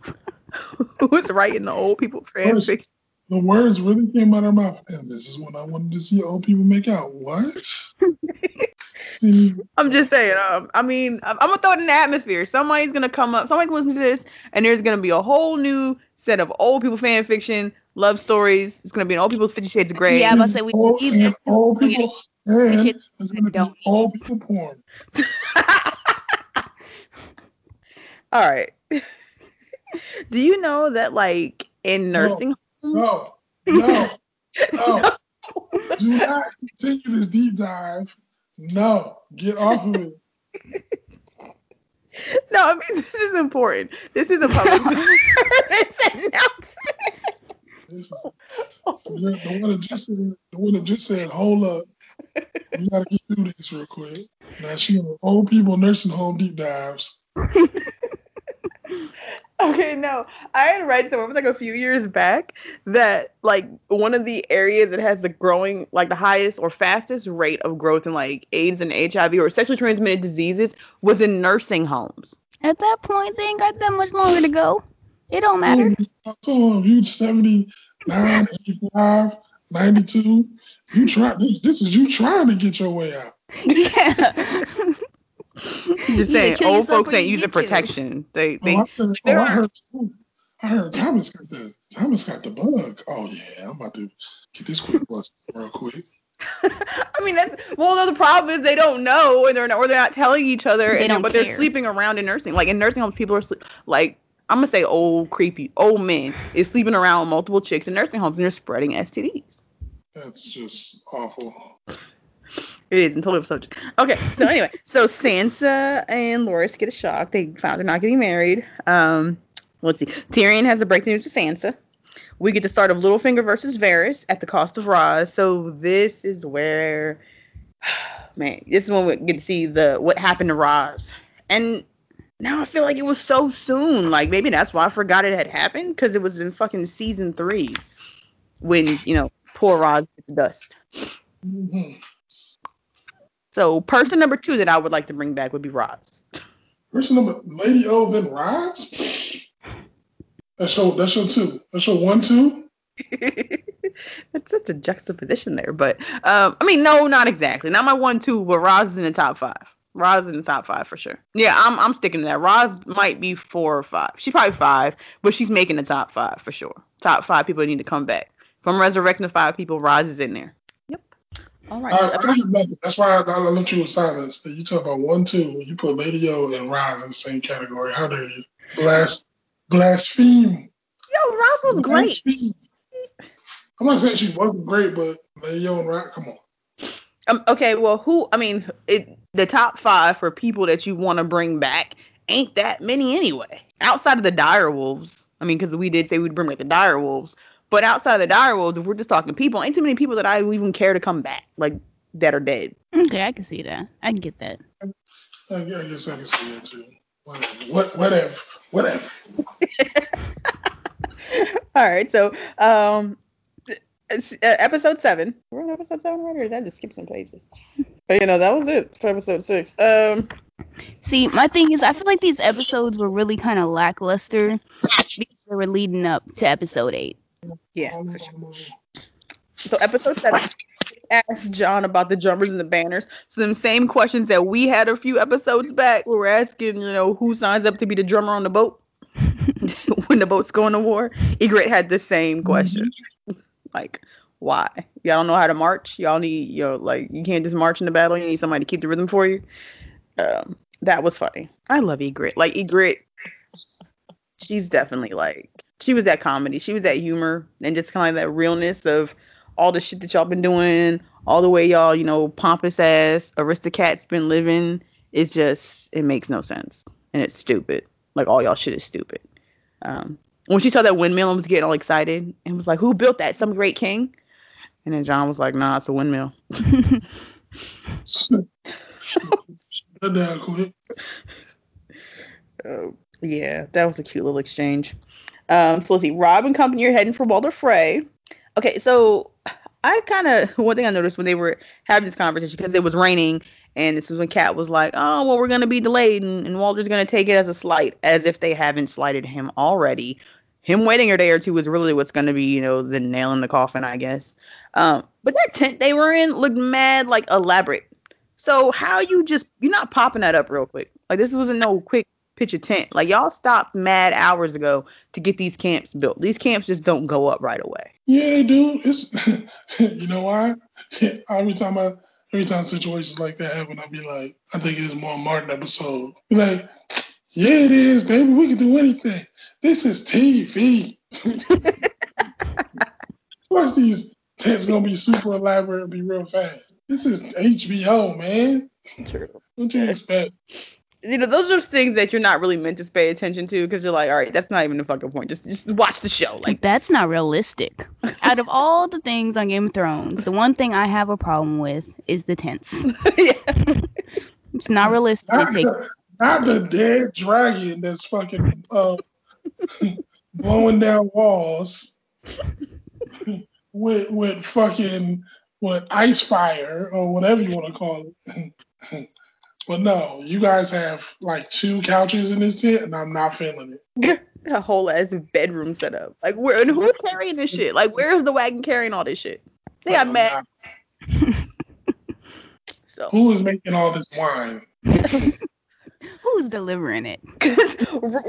Who's writing the old people fan First- fiction? the words really came out of her mouth, and this is when I wanted to see old people make out. What? I'm just saying. Um, I mean, I'm, I'm gonna throw it in the atmosphere. Somebody's gonna come up. Somebody can listen to this, and there's gonna be a whole new set of old people fan fiction, love stories. It's gonna be an old people's Fifty Shades of Grey. Yeah, I'm about to it's say we old, need this to old people, and it's gonna be don't- old people porn. All right. Do you know that, like, in No. nursing homes? No, no, no. Do not continue this deep dive. No, get off of it. No, I mean this is important. This is a public service announcement. This is the, the one that just said. The one that just said, "Hold up, we gotta get through this real quick." Now she in old people nursing home deep dives. Okay, no. I had read somewhere it was like a few years back that like one of the areas that has the growing like the highest or fastest rate of growth in like AIDS and HIV or sexually transmitted diseases was in nursing homes. At that point, they ain't got that much longer to go. It don't matter. I told him you 79, 85, 92. You try this, this is you trying to get your way out. yeah. I'm just saying, kill old folks ain't Oh, using get killed. protection. They oh, they I, said, there oh, I are- heard I heard Thomas got the Thomas got the bug. Oh yeah, I'm about to get this quick bust real quick. I mean, that's well. The problem is they don't know, and they're not, or they're not telling each other. They and they're- don't but they're sleeping around in nursing. Like in nursing homes, people are sleep. Like I'm gonna say, old creepy old men is sleeping around with multiple chicks in nursing homes, and they're spreading STDs. That's just awful. It is and totally off subject. Okay, so anyway, so Sansa and Loras get a shock. They found they're not getting married. Um, let's see. Tyrion has to break the news to Sansa. We get the start of Littlefinger versus Varys at the cost of Ros. So this is where, man, this is when we get to see the what happened to Ros. And now I feel like it was so soon. Like maybe that's why I forgot it had happened because it was in fucking season three when you know poor Ros hit the dust. Mhm. So person number two that I would like to bring back would be Ros. Person number Lady O then Rise. That's your that's your two. That's your one two. That's such a juxtaposition there, but um, I mean, no, not exactly. Not my one, two, but Ros is in the top five. Ros is in the top five for sure. Yeah, I'm I'm sticking to that. Ros might be four or five. She's probably five, but she's making the top five for sure. Top five people need to come back. If I'm resurrecting the five people, Ros is in there. Yep. All right. I, I have nothing. That's why I, I left you with silence. You talk about one two. You put Lady O and Rise in the same category, how dare you? Blas blaspheme. Yo, Ros was great. Blaspheme. I'm not saying she wasn't great, but Lady O and Rise, come on. Um, okay, well, who? I mean, it, the top five for people that you want to bring back ain't that many anyway. Outside of the dire wolves, I mean, because we did say we'd bring back the dire wolves, but outside of the dire wolves, if we're just talking people, ain't too many people that I even care to come back, like that are dead. Okay, I can see that. I can get that. I, I guess I can see that too. Whatever. Whatever. Whatever. All right, so um, it's, episode seven. We're on episode seven already. Or did I just skip some pages? But you know that was it for episode six. Um, See, my thing is, I feel like these episodes were really kind of lackluster because they were leading up to episode eight. yeah, sure. So episode seven asked Jon about the drummers and the banners. So them same questions that we had a few episodes back, we were asking, you know, who signs up to be the drummer on the boat when the boat's going to war. Ygritte had the same question. Like, why? Y'all don't know how to march. Y'all need, you know, like you can't just march in the battle. You need somebody to keep the rhythm for you. Um, that was funny. I love Ygritte. Like Ygritte, she's definitely like she was that comedy. She was that humor and just kind of that realness of all the shit that y'all been doing, all the way y'all, you know, pompous ass aristocrats been living. It's just it makes no sense and it's stupid. Like all y'all shit is stupid. Um, when she saw that windmill and was getting all excited and was like, "Who built that? Some great king?" And then Jon was like, "Nah, it's a windmill." Shut down quick. Oh, yeah, that was a cute little exchange. Um, so let's see. Robb and company are heading for Walder Frey. Okay, so I kind of one thing I noticed when they were having this conversation because it was raining, and this is when Kat was like, "Oh, well, we're gonna be delayed," and, and Walder's gonna take it as a slight, as if they haven't slighted him already. Him waiting a day or two is really what's gonna be, you know, the nail in the coffin, I guess. Um, but that tent they were in looked mad like elaborate. So how you just you're not popping that up real quick? Like this wasn't no quick pitch a tent. Like y'all stopped mad hours ago to get these camps built. These camps just don't go up right away. Yeah, dude. It's you know why? every time I every time situations like that happen, I'll be like, I think it is more Martin episode. Be like, yeah, it is, baby. We can do anything. This is TV. course, these tents gonna be super elaborate and be real fast. This is HBO, man. True. What you expect? You know, those are things that you're not really meant to pay attention to because you're like, all right, that's not even the fucking point. Just just watch the show. Like Like that's not realistic. Out of all the things on Game of Thrones, the one thing I have a problem with is the tents. yeah. It's not realistic. to Not take the, not the dead dragon that's fucking uh blowing down walls with with fucking with ice fire or whatever you want to call it. But no, you guys have like two couches in this tent, and I'm not feeling it. a whole ass bedroom set up. Like where and who's carrying this shit? Like where's the wagon carrying all this shit? They got mad. So Who is making all this wine? Who's delivering it?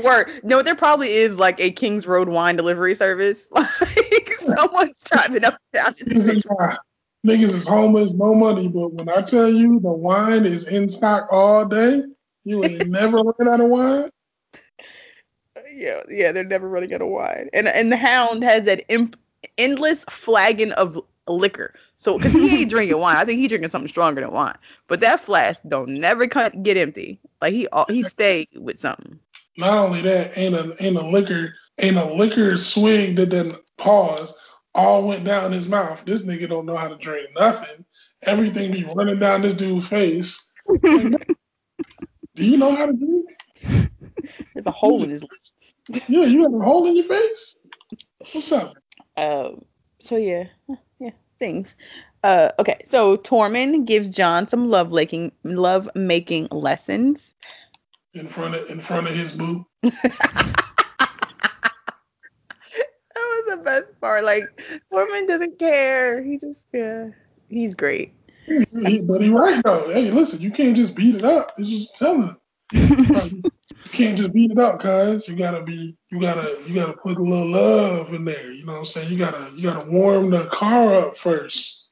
word. No, there probably is like a King's Road wine delivery service. Like someone's driving up and down. Niggas is, homeless, no money. But when I tell you the wine is in stock all day, you ain't never run out of wine. Yeah, yeah, they're never running out of wine. And and the hound has that imp- endless flagon of liquor. So because he ain't drinking wine, I think he drinking something stronger than wine. But that flask don't never cut, get empty. Like he he stayed with something. Not only that, ain't a ain't a liquor ain't a liquor swig that then pause all went down his mouth. This nigga don't know how to drink nothing. Everything be running down this dude's face. Do you know how to drink? There's a hole in his. Yeah, you have a hole in your face. What's up? Um. So yeah, yeah, things. Uh. Okay. So Tormund gives Jon some love making love making lessons. In front of in front of his boo. The best part. Like Tormund doesn't care. He just yeah. He's great. But he right though. Hey, listen, you can't just beat it up. It's just telling. You can't just beat it up, cuz you gotta be you gotta you gotta put a little love in there. You know what I'm saying? You gotta you gotta warm the car up first.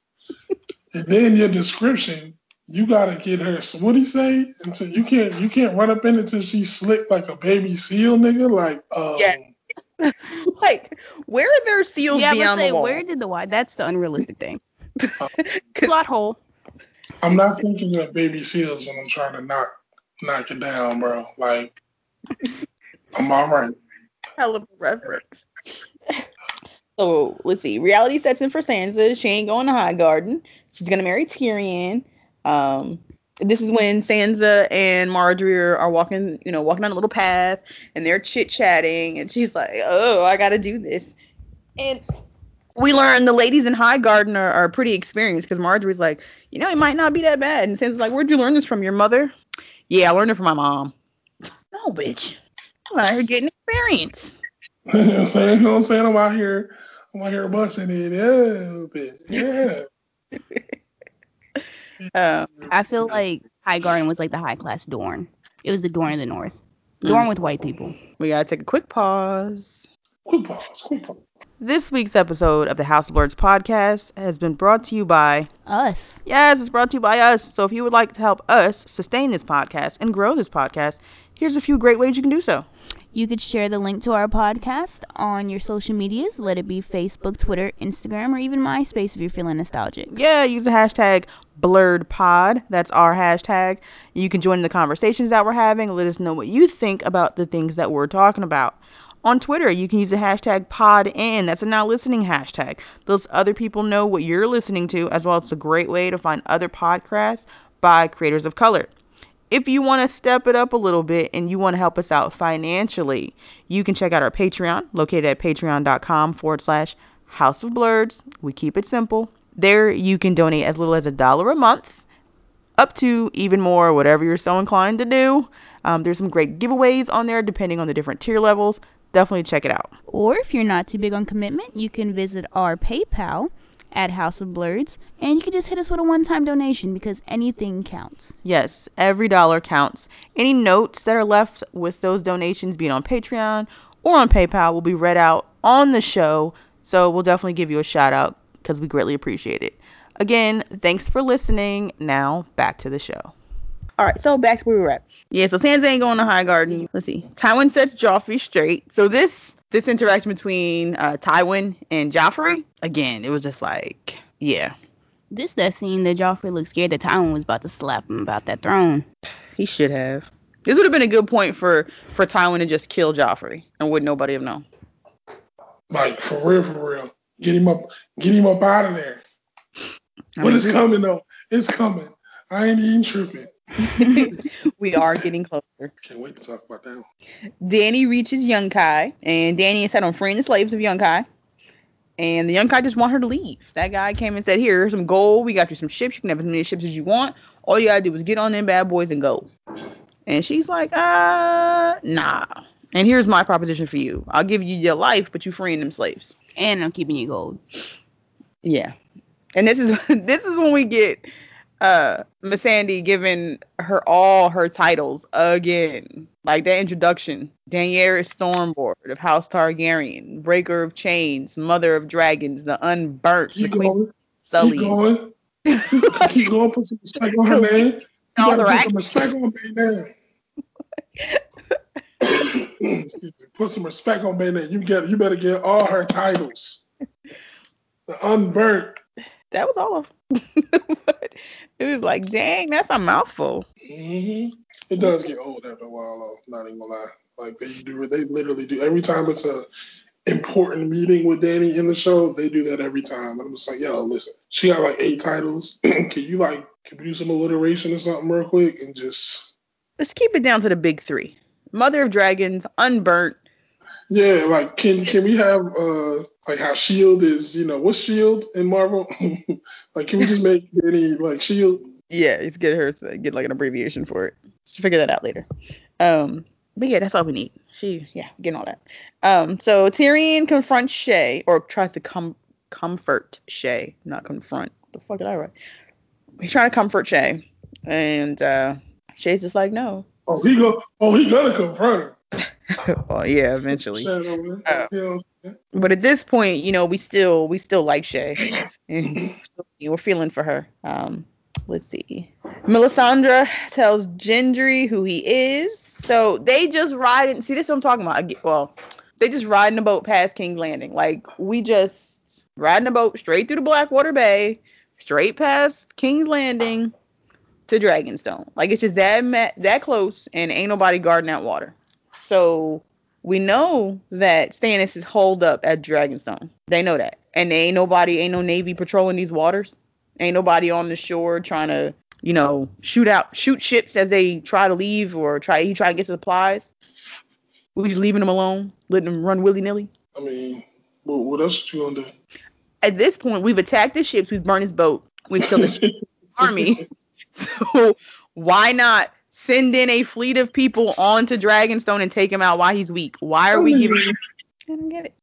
and then your description, you gotta get her so what do you say? Until you can't you can't run up in it until she's slick like a baby seal nigga. Like um Yeah. Like where are their seals yeah, but beyond say, the wall? where did the why? That's the unrealistic thing. Plot hole. I'm not thinking of baby seals when I'm trying to knock knock it down, bro. Like I'm all right. hell of a reference. So let's see. Reality sets in for Sansa. She ain't going to Highgarden. She's gonna marry Tyrion. Um, this is when Sansa and Margaery are, are walking, you know, walking on a little path, and they're chit chatting, and she's like, "Oh, I got to do this." And we learn the ladies in Highgarden are, are pretty experienced because Margaery's like, "You know, it might not be that bad," and Sansa's like, "Where'd you learn this from? Your mother?" Yeah, I learned it from my mom. No, bitch. I'm out here getting experience. you know what I'm saying? You know what I'm saying? I'm out here, I'm out here busting it a little. Yeah. Um, I feel like Highgarden was like the high class Dorne. It was the Dorne of the North. Mm. Dorne with white people. we gotta take a quick pause. Quick pause, quick pause. This week's episode of the House of Blurs podcast has been brought to you by Us. Yes, it's brought to you by us. So if you would like to help us sustain this podcast and grow this podcast, here's a few great ways you can do so. You could share the link to our podcast on your social medias. Let it be Facebook, Twitter, Instagram, or even MySpace if you're feeling nostalgic. Yeah, use the hashtag blurred pod. That's our hashtag. You can join the conversations that we're having. Let us know what you think about the things that we're talking about. On Twitter, you can use the hashtag PodIn. That's a now listening hashtag. Those other people know what you're listening to, as well as a great way to find other podcasts by creators of color. If you want to step it up a little bit and you want to help us out financially, you can check out our Patreon, located at patreon.com forward slash House of Blurs. We keep it simple. There, you can donate as little as a dollar a month, up to even more, whatever you're so inclined to do. Um, there's some great giveaways on there depending on the different tier levels. Definitely check it out. Or if you're not too big on commitment, you can visit our PayPal at House of Blurs, and you can just hit us with a one-time donation because anything counts. Yes, every dollar counts. Any notes that are left with those donations, being on Patreon or on PayPal, will be read out on the show. So we'll definitely give you a shout out because we greatly appreciate it. Again, thanks for listening. Now back to the show. All right, so back to where we were at. Yeah, so Sansa ain't going to Highgarden. Let's see. Tywin sets Joffrey straight. So this this interaction between uh, Tywin and Joffrey, again, it was just like, yeah, This that scene that Joffrey looked scared that Tywin was about to slap him about that throne. He should have. This would have been a good point for for Tywin to just kill Joffrey, and would nobody have known? Like for real, for real. Get him up, get him up out of there. I But it's coming though. It's coming. I ain't even tripping. we are getting closer. Can't wait to talk about that. One. Dany reaches Yunkai, and Dany is set on freeing the slaves of Yunkai. And the Yunkai just want her to leave. That guy came and said, Here, here's some gold. We got you some ships. You can have as many ships as you want. All you gotta do is get on them bad boys and go. And she's like, uh, nah. And here's my proposition for you. I'll give you your life, but you freeing them slaves. And I'm keeping you gold. Yeah. And this is this is when we get uh Missandei giving her all her titles again. Like that introduction. Daenerys Stormborn of House Targaryen, Breaker of Chains, Mother of Dragons, the Unburnt, Keep the Queen going. Sully. Keep going. Keep going. Put some respect on her name. You All gotta put some respect on Bay me. Put some respect on Bay You get. You better get all her titles. The unburnt. That was all of But it was like, dang, that's a mouthful. hmm It does get old after a while, though. Not even gonna lie. Like they do, they literally do. Every time it's a important meeting with Dany in the show, they do that every time. And I'm just like, yo, listen, she got like eight titles. can you like, can we do some alliteration or something real quick and just, Let's keep it down to the big three. Mother of Dragons, Unburnt. yeah, like, can can we have uh like how Shield is, you know, what's Shield in Marvel? like, can we just make any like Shield? Yeah, it's get her to get like an abbreviation for it. She'll figure that out later. Um, but yeah, that's all we need. She, yeah, getting all that. Um, so Tyrion confronts Shae or tries to com- comfort Shae, not confront. What the fuck did I write? He's trying to comfort Shae, and uh, Shae's just like, no. Oh, he go. Oh, he gonna confront her. well, yeah, eventually. Shadow, man. But at this point, you know, we still we still like Shae. we're feeling for her. Um, let's see. Melisandre tells Gendry who he is. So they just ride and see this is what I'm talking about. I get- Well, they just riding a boat past King's Landing. Like we just riding a boat straight through the Blackwater Bay, straight past King's Landing to Dragonstone. Like it's just that ma- that close, and ain't nobody guarding that water. So we know that Stannis is holed up at Dragonstone. They know that. And ain't nobody, ain't no Navy patrolling these waters. Ain't nobody on the shore trying to, you know, shoot out, shoot ships as they try to leave or try, he try to get supplies. We just leaving them alone, letting them run willy nilly. I mean, what, what else you gonna do? At this point, we've attacked the ships, we've burned his boat, we've killed the army. So why not send in a fleet of people onto Dragonstone and take him out while he's weak? Why are we giving? I don't get it.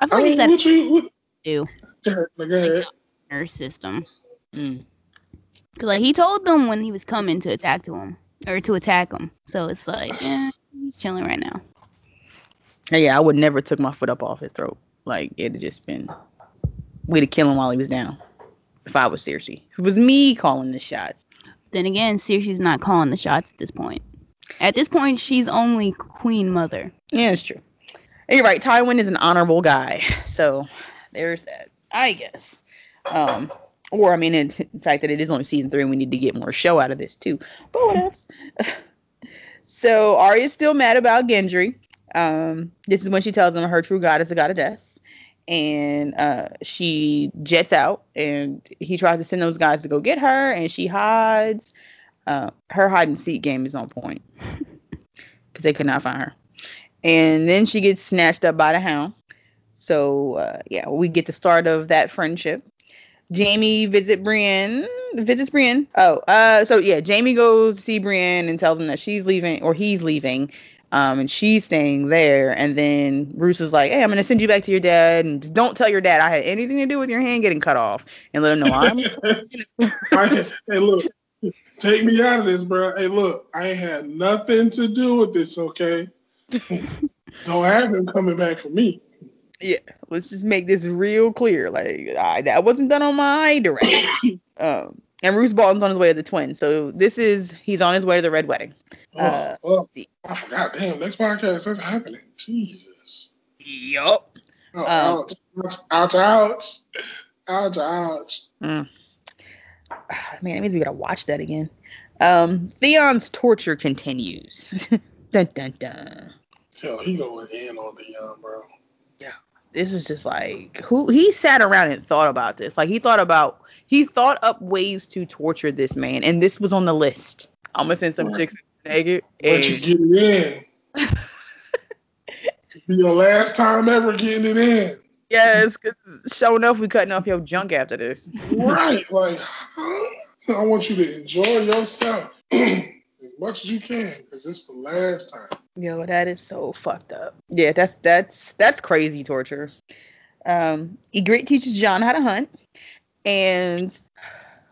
I feel I like mean, that what you? What, do go ahead, go ahead. nurse system. Mm. Cause like he told them when he was coming to attack to him or to attack him. So it's like, yeah, he's chilling right now. Yeah, I would never took my foot up off his throat. Like it'd have just been way to kill him while he was down. If I was Cersei, if it was me calling the shots. Then again, Cersei's not calling the shots at this point. At this point, she's only queen mother. Yeah, it's true. You're right. Tywin is an honorable guy, so there's that. I guess. Um, or I mean, in, in fact, that it is only season three, and we need to get more show out of this too. But what else? so Arya's still mad about Gendry. Um, this is when she tells him her true god is the god of death, and uh, she jets out, and he tries to send those guys to go get her, and she hides. Uh, her hide and seek game is on point because they could not find her and then she gets snatched up by the hound. So uh, yeah, we get the start of that friendship. Jaime visit Brienne, visits Brienne. Oh, uh, so yeah, Jaime goes to see Brienne and tells him that she's leaving or he's leaving, um, and she's staying there. And then Roose is like, "Hey, I'm gonna send you back to your dad, and just don't tell your dad I had anything to do with your hand getting cut off, and let him know I'm." Hey, look, take me out of this, bro. Hey, look, I had nothing to do with this. Okay, don't have him coming back for me. yeah, let's just make this real clear. Like I, that wasn't done on my direction. um, and Roose Bolton's on his way to the twin. So this is he's on his way to the red wedding. Oh, Uh, oh. I forgot. Damn, next podcast that's happening. Jesus. Yup. Oh, Um, ouch, ouch, ouch, ouch, ouch. Mm. Man, that means we gotta watch that again. Um, Theon's torture continues. dun dun dun. Yo, he going in on Theon, bro. Yeah, this was just like who he sat around and thought about this. Like he thought about he thought up ways to torture this man, and this was on the list. I'm gonna send some chicks naked. But you And get it in. Be your last time ever getting it in. yes, 'cause sure enough, we cutting off your junk after this. Right. Like. I want you to enjoy yourself as much as you can because it's the last time. Yo, that is so fucked up. Yeah, that's that's that's crazy torture. Um, Ygritte teaches Jon how to hunt, and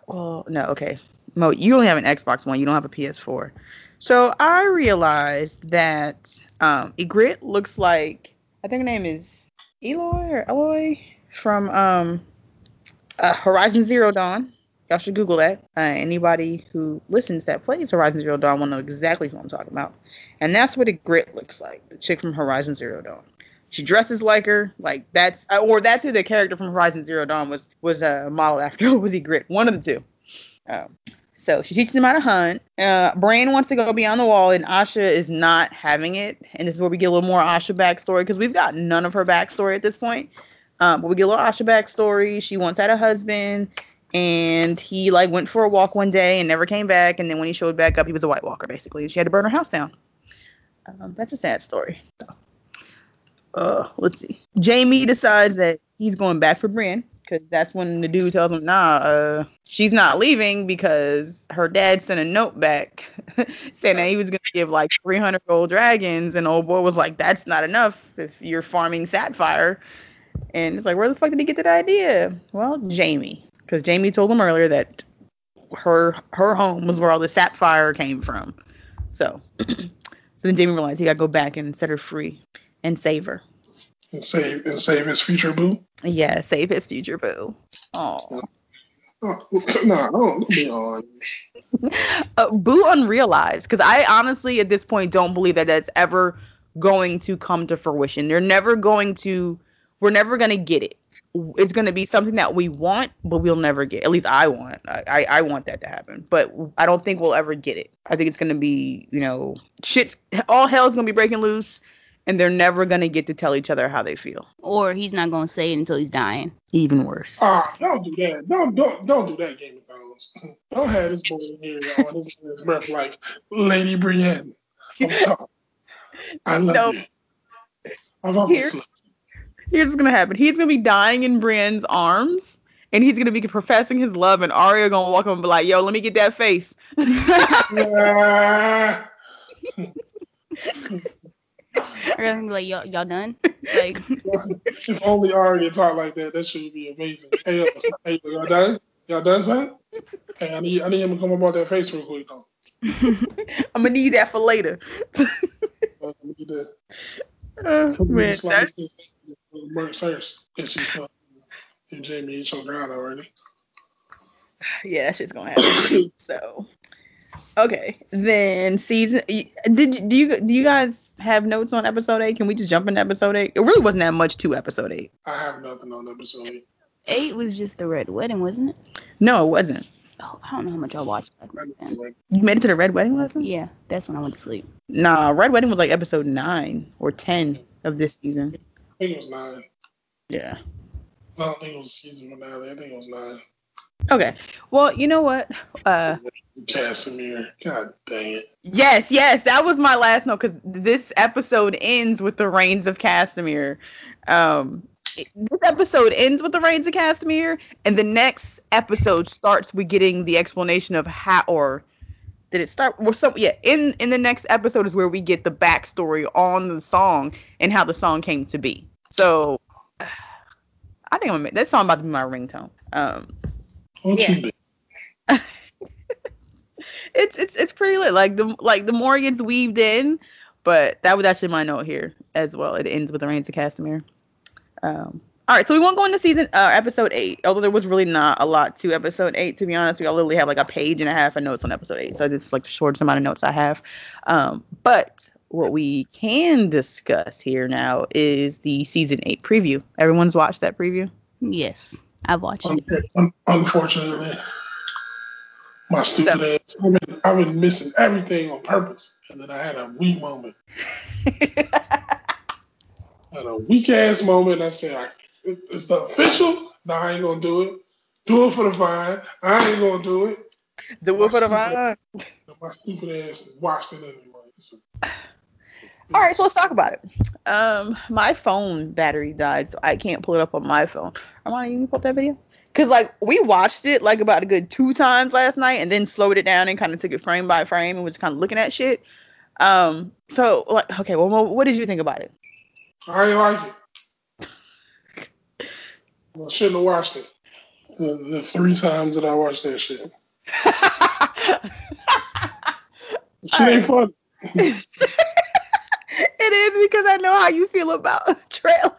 well, no, okay, Mo, you only have an Xbox One. You don't have a PS4. So I realized that um, Ygritte looks like I think her name is Eloy or Eloy from um, uh, Horizon Zero Dawn. Y'all should Google that. Uh, anybody who listens that plays Horizon Zero Dawn will know exactly who I'm talking about. And that's what Ygritte looks like, the chick from Horizon Zero Dawn. She dresses like her, like that's, uh, or that's who the character from Horizon Zero Dawn was was uh, modeled after. was Ygritte? one of the two. Um, so she teaches him how to hunt. Uh, Bran wants to go beyond the wall, and Osha is not having it. And this is where we get a little more Osha backstory because we've got none of her backstory at this point. Um, but we get a little Osha backstory. She once had a husband, and he like went for a walk one day and never came back. And then when he showed back up, he was a White Walker basically, and she had to burn her house down. Um, that's a sad story. So, uh, let's see. Jaime decides that he's going back for Brienne because that's when the dude tells him, "Nah, uh, she's not leaving because her dad sent a note back saying that he was gonna give like 300 gold dragons." And old boy was like, "That's not enough if you're farming sapphire." And it's like, where the fuck did he get that idea? Well, Jaime, because Jaime told him earlier that her her home was where all the sapphire came from. So, so then Jaime realized he got to go back and set her free and save her. And save and save his future boo. Yeah, save his future boo. Oh, Oh, nah, don't be on. uh, boo unrealized. Because I honestly, at this point, don't believe that that's ever going to come to fruition. They're never going to. We're never going to get it. It's going to be something that we want, but we'll never get. At least I want. I, I, I want that to happen, but I don't think we'll ever get it. I think it's going to be, you know, shit's all hell's going to be breaking loose, and they're never going to get to tell each other how they feel. Or he's not gonna say it until he's dying. Even worse. Ah, don't do that. Don't don't don't do that, Game of Thrones. Don't have this boy in here on his, his breath like Lady Brienne. I'm talking. I love No. you. I've always Here- loved Here's what's gonna happen. He's gonna be dying in Brienne's arms, and he's gonna be professing his love, and Arya gonna walk up and be like, "Yo, let me get that face." you. Or gonna be like, y'all, y'all done? Like, if only Arya talked like that, that should be amazing. Hey, hey, y'all done? Y'all done, son? Hey, I need I need him to come up on that face real quick, though. I'm gonna need that for later. Uh, we need to Uh, come man, in slice that's, this merch first. And she's not. And Jaime ain't choked her out already. yeah, that shit's gonna happen. so, okay, then season. Did you- do you do you guys have notes on episode eight? Can we just jump into episode eight? It really wasn't that much to episode eight. I have nothing on episode eight. eight was just the red wedding, wasn't it? No, it wasn't. Oh, I don't know how much I watched. I back didn't then. You made it to the red wedding lesson? Yeah, that's when I went to sleep. Nah, red wedding was like episode nine or ten of this season. I think it was nine. Yeah. No, I don't think it was season finale. I think it was nine. Okay. Well, you know what? Uh Castamere. God dang it. yes, yes, that was my last note because this episode ends with the rains of Castamere. Um this episode ends with the rains of Castamere, and the next episode starts with getting the explanation of how or did it start well so yeah in in the next episode is where we get the backstory on the song and how the song came to be so i think i'm gonna, that song about to be my ringtone um What Yeah. it's it's it's pretty lit. Like the like the more it gets weaved in, but that was actually my note here as well. It ends with the rains of Castamere. Um, all right, so we won't go into season uh, episode eight, although there was really not a lot to episode eight. To be honest, we all literally have like a page and a half of notes on episode eight, so it's like the shortest amount of notes I have. Um, but what we can discuss here now is the season eight preview. Everyone's watched that preview. Yes, I've watched Un- it. un- unfortunately, my stupid ass. I've been, I've been missing everything on purpose. And then I had a weak moment. I had a weak ass moment. I said, I, it- it's the official. No, I ain't going to do it. Do it for the vine. I ain't going to do it. Do it for the vibe. my stupid ass watched it anyway. All right, so let's talk about it. Um, my phone battery died, so I can't pull it up on my phone. Armani, you can pull up that video? Cause like we watched it like about a good two times last night, and then slowed it down and kind of took it frame by frame and was kind of looking at shit. Um, so like, okay, well, what did you think about it? I ain't like it. I shouldn't have watched it. The, the three times that I watched that shit. shit ain't fun. it is because I know how you feel about trailers.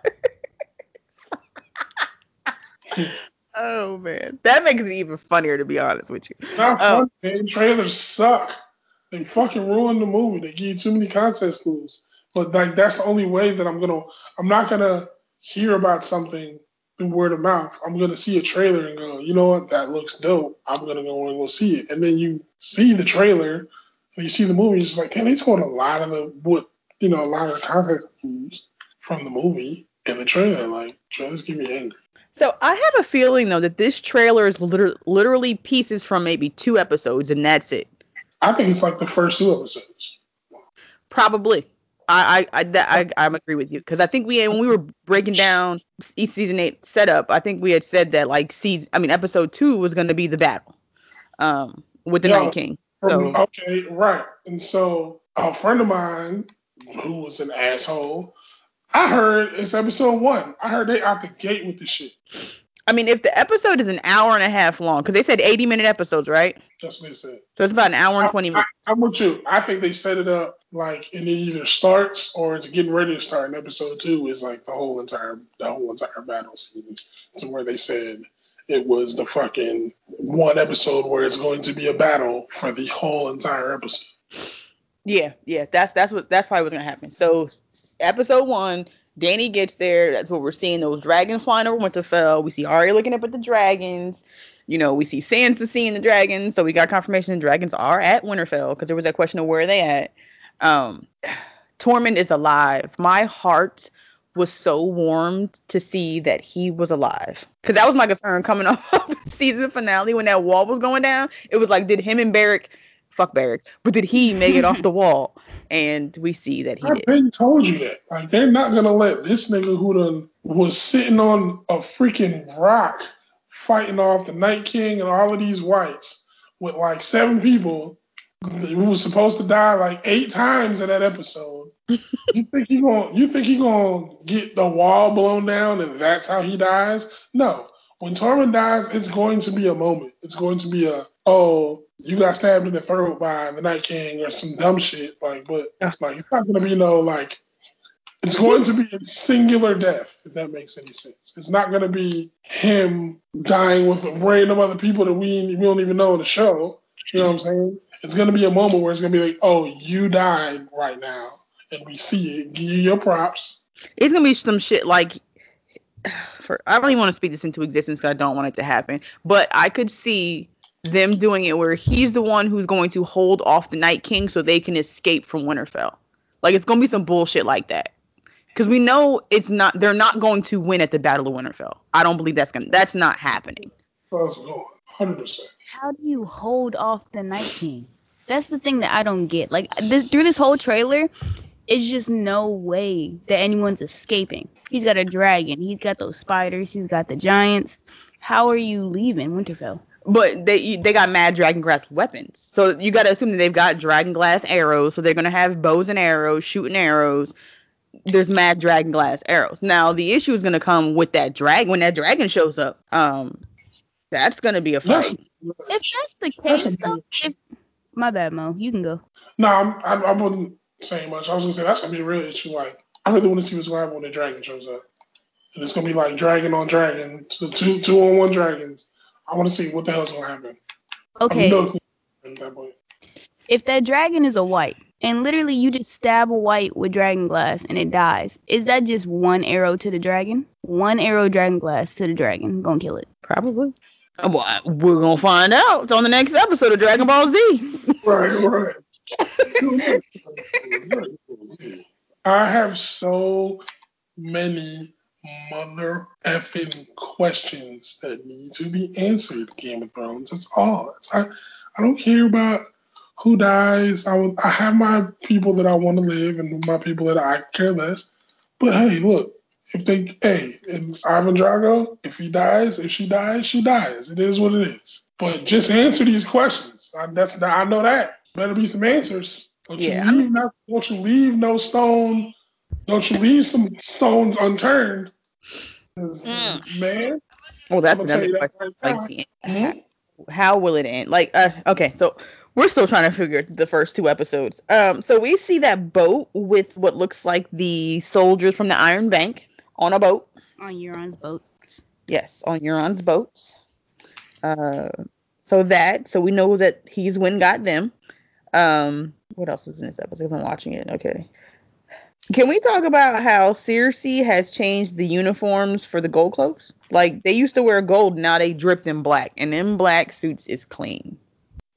oh man, that makes it even funnier to be honest with you. It's not oh. fun, man. Trailers suck. They fucking ruin the movie. They give you too many context clues. But like that's the only way that I'm gonna I'm not gonna hear about something through word of mouth. I'm gonna see a trailer and go, you know what, that looks dope. I'm gonna go and go see it. And then you see the trailer and you see the movie, it's just like, damn, they told a lot of the what you know, a lot of context clues from the movie and the trailer. Like trailers get me angry. So I have a feeling though that this trailer is liter- literally pieces from maybe two episodes, and that's it. I think it's like the first two episodes. Probably. I I I that, I, I agree with you because I think we when we were breaking down each season eight setup, I think we had said that like season I mean episode two was going to be the battle, um, with the. Night King. From, okay, right. And so a friend of mine who was an asshole, I heard it's episode one. I heard they out the gate with the shit. I mean, if the episode is an hour and a half long, because they said eighty minute episodes, right? That's what they said. So it's about an hour and twenty I, minutes. I'm with you. I think they set it up like and it either starts or it's getting ready to start. And episode two is like the whole entire the whole entire battle scene. To where they said it was the fucking one episode where it's going to be a battle for the whole entire episode. Yeah, yeah, that's that's what that's probably what's gonna happen. So episode one, Dany gets there. That's what we're seeing. Those dragons flying over Winterfell. We see Arya looking up at the dragons. You know, we see Sansa seeing the dragons. So we got confirmation the dragons are at Winterfell because there was that question of where are they at. Um, Tormund is alive. My heart was so warmed to see that he was alive because that was my concern coming off the season finale when that wall was going down. It was like, did him and Beric, fuck Beric, but did he make it off the wall? And we see that he I've did. been told you that. Like they're not gonna let this nigga who done was sitting on a freaking rock fighting off the Night King and all of these whites with like seven people who was supposed to die like eight times in that episode. you think he gonna you think he gonna get the wall blown down and that's how he dies? No. When Tormund dies, it's going to be a moment. It's going to be a oh, you got stabbed in the throat by the Night King or some dumb shit. Like, but like it's not gonna be no like it's going to be a singular death, if that makes any sense. It's not gonna be him dying with a random other people that we, we don't even know in the show. You know what I'm saying? It's gonna be a moment where it's gonna be like, oh, you died right now, and we see it. Give you your props. It's gonna be some shit like for I don't even want to speak this into existence because I don't want it to happen. But I could see them doing it where he's the one who's going to hold off the Night King so they can escape from Winterfell. Like it's gonna be some bullshit like that. Because we know it's not they're not going to win at the Battle of Winterfell. I don't believe that's gonna that's not happening. How's it going? Hundred percent. How do you hold off the Night King? That's the thing that I don't get. Like th- through this whole trailer, it's just no way that anyone's escaping. He's got a dragon. He's got those spiders. He's got the giants. How are you leaving Winterfell? But they they got mad dragon glass weapons. So you gotta assume that they've got dragon glass arrows. So they're gonna have bows and arrows, shooting arrows. There's mad dragon glass arrows. Now the issue is gonna come with that dragon when that dragon shows up. Um that's gonna be a That's. If that's the case, a though, if, my bad, Mo. You can go. no, I'm, I, I wasn't saying much. I was gonna say that's gonna be a real issue. Like, I really want to see what's gonna happen when the dragon shows up, and it's gonna be like dragon on dragon, two two on one dragons. I want to see what the hell's gonna happen. Okay, I know at that point. if that dragon is a white and literally you just stab a white with dragon glass and it dies, is that just one arrow to the dragon? One arrow dragon glass to the dragon, gonna kill it. Probably. Uh, Well, we're gonna find out on the next episode of Dragon Ball Z. Right, right. I have so many mother effing questions that need to be answered. Game of Thrones. That's all. It's, I, I don't care about who dies. I would, I have my people that I want to live and my people that I care less. But hey, look, if they, hey, and Ivan Drago, if he dies, if she dies, she dies. It is what it is. But just answer these questions. I, that's I know that. Better be some answers. Don't yeah. you leave not, don't you leave no stone, don't you leave some stones unturned. Mm. Man. Well, that's another question. That right like, mm-hmm. how will it end? Like, uh, okay, so we're still trying to figure the first two episodes. Um, so we see that boat with what looks like the soldiers from the Iron Bank on a boat. On Euron's boat. Yes, on Euron's boats. Uh, so that so we know that he's when got them. Um, what else was in this episode? Because I'm watching it. Okay. Can we talk about how Cersei has changed the uniforms for the gold cloaks? Like they used to wear gold, now they dripped in black, and in black suits is clean.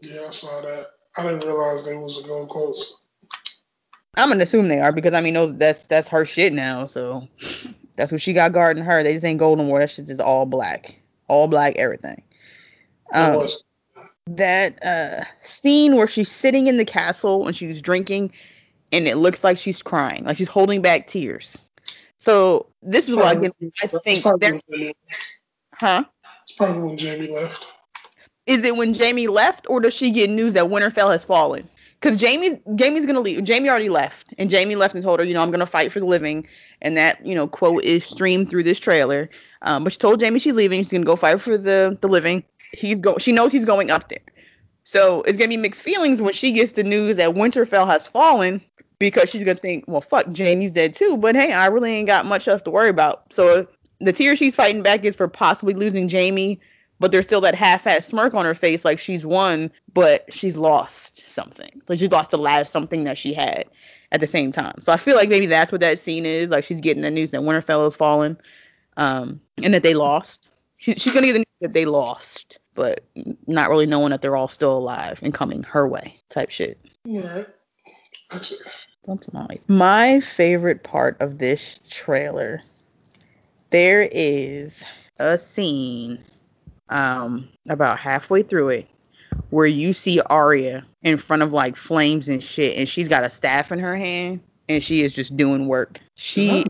Yeah, I saw that. I didn't realize they was a gold clothes. I'm gonna assume they are because I mean those that's that's her shit now. So that's what she got guarding her. They just ain't golden more. That shit is all black, all black everything. Um, that uh, scene where she's sitting in the castle and she's drinking, and it looks like she's crying, like she's holding back tears. So this is what I, I think. huh? It's probably when Jaime left. Is it when Jaime left, or does she get news that Winterfell has fallen? Because Jamie's Jaime's gonna leave. Jaime already left, and Jaime left and told her, you know, I'm gonna fight for the living, and that you know quote is streamed through this trailer. Um, but she told Jaime she's leaving. She's gonna go fight for the the living. He's go. She knows he's going up there, so it's gonna be mixed feelings when she gets the news that Winterfell has fallen because she's gonna think, well, fuck, Jaime's dead too. But hey, I really ain't got much else to worry about. So the tear she's fighting back is for possibly losing Jaime, but there's still that half-ass smirk on her face like she's won but she's lost something like she's lost the last something that she had at the same time so i feel like maybe that's what that scene is like she's getting the news that winterfell has fallen um, and that they lost she, she's gonna get the news that they lost but not really knowing that they're all still alive and coming her way type shit yeah my my favorite part of this trailer there is a scene um, about halfway through it where you see Arya in front of like flames and shit, and she's got a staff in her hand and she is just doing work. She,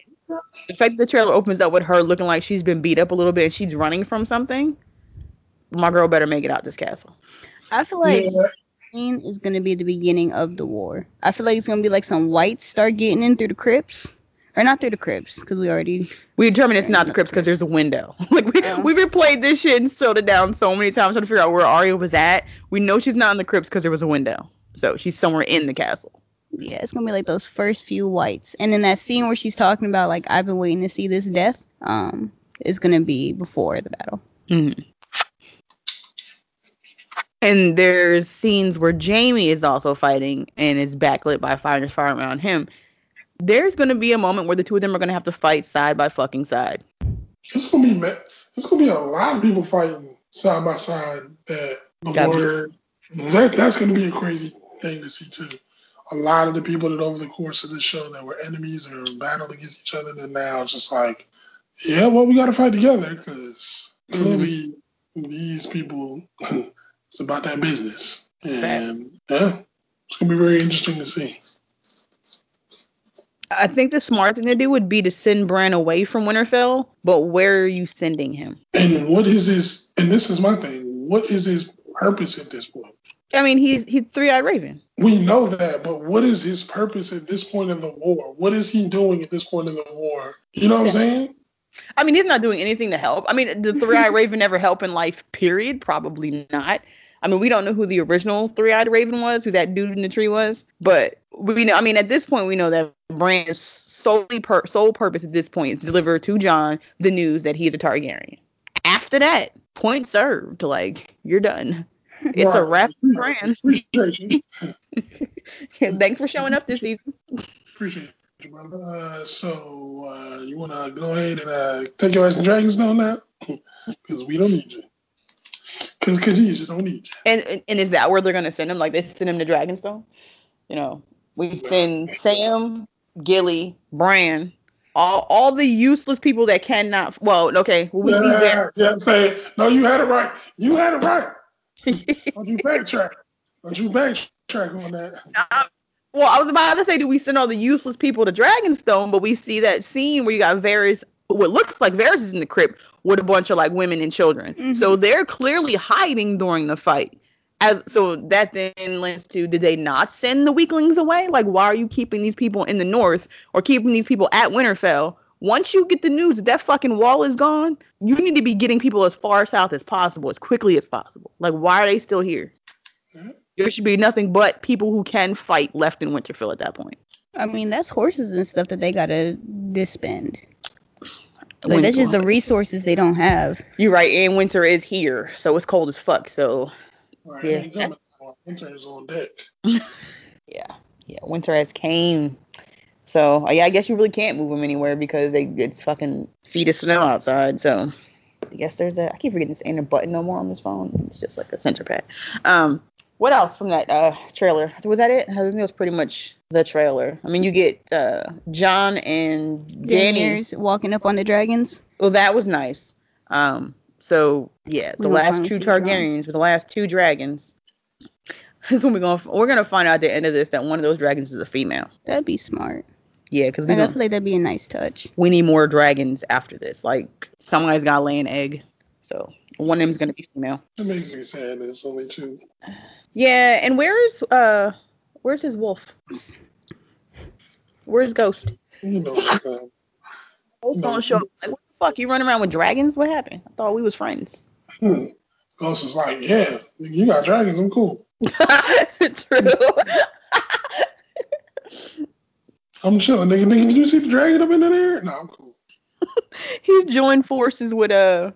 the fact the trailer opens up with her looking like she's been beat up a little bit and she's running from something. My girl better make it out this castle. I feel like yeah. Is gonna be the beginning of the war. I feel like it's gonna be like some whites start getting in through the crypts or not through the crypts because we already we determined it's not the crypts because there's a window. like we oh. we replayed this shit and slowed it down so many times trying to figure out where Arya was at. We know she's not in the crypts because there was a window, so she's somewhere in the castle. Yeah, it's gonna be like those first few whites, and then that scene where she's talking about like I've been waiting to see this death. Um, is gonna be before the battle. Mm-hmm. And there's scenes where Jaime is also fighting and is backlit by fire and fire around him there's going to be a moment where the two of them are going to have to fight side by fucking side. It's going to be it's going to be a lot of people fighting side by side. That the word that that's going to be a crazy thing to see too. A lot of the people that over the course of the show that were enemies or battled against each other, then now it's just like, yeah, well, we got to fight together because mm-hmm. clearly these people, it's about that business, and yeah, it's going to be very interesting to see. I think the smart thing to do would be to send Bran away from Winterfell, but where are you sending him? And what is his? And this is my thing. What is his purpose at this point? I mean, he's he's three eyed raven. We know that, but what is his purpose at this point in the war? What is he doing at this point in the war? You know what I'm saying? I mean, he's not doing anything to help. I mean, the three eyed raven never help in life. Period. Probably not. I mean, we don't know who the original three eyed raven was, who that dude in the tree was, but we know. I mean, at this point, we know that Bran's solely per- sole purpose at this point is to deliver to Jon the news that he's a Targaryen. After that, point served. Like you're done. It's a wrap, Bran. Appreciate you. Thanks for showing up this season. Appreciate you, brother. Uh, so uh, you want to go ahead and uh, take your ass in Dragonstone now? Because we don't need you. Because Khadijah don't need you. And, and is that where they're gonna send him? Like they send him to Dragonstone? You know, we send Sam, Gilly, Bran, all all the useless people that cannot. Well, okay, we yeah, there. Yeah, say no. You had it right. You had it right. don't you backtrack? Don't you backtrack? on that. Well, I was about to say, do we send all the useless people to Dragonstone? But we see that scene where you got Varys, what looks like Varys is in the crypt with a bunch of like women and children. Mhm. So they're clearly hiding during the fight. As so that then lends to did they not send the weaklings away? Like, why are you keeping these people in the north or keeping these people at Winterfell? Once you get the news that that fucking wall is gone, you need to be getting people as far south as possible, as quickly as possible. Like, why are they still here? Mhm. There should be nothing but people who can fight left in Winterfell at that point. I mean, that's horses and stuff that they gotta disband. Like that's just the resources they don't have. You're right, and winter is here, so it's cold as fuck. So Right, Yeah. ain't coming. Winter is on deck. yeah, yeah, winter has came. So uh, yeah, I guess you really can't move them anywhere because they it's fucking feet of snow outside. So I guess there's a I keep forgetting this ain't a button no more on this phone. It's just like a center pad. Um, what else from that uh trailer? Was that it? I think it was pretty much the trailer. I mean, you get uh Jon and Dany. Daenerys walking up on the dragons. Well, that was nice. Um, so yeah, the gonna last two see Targaryens with the last two dragons. is when we're gonna we're gonna find out at the end of this that one of those dragons is a female. That'd be smart. Yeah, because we Like, I gonna, feel like that'd be a nice touch. we need more dragons after this. Like somebody's gotta lay an egg. So one of them's gonna be female. It makes me sad that it's only two. Yeah, and where's uh where's his wolf? Where's Ghost? You know. Ghost No. don't show up. Like, what the fuck? You running around with dragons? What happened? I thought we was friends. Hmm. Ghost is like, yeah, you got dragons. I'm cool. True. I'm chilling, nigga. Nigga, did you see the dragon up in the there? No, I'm cool. He's joined forces with uh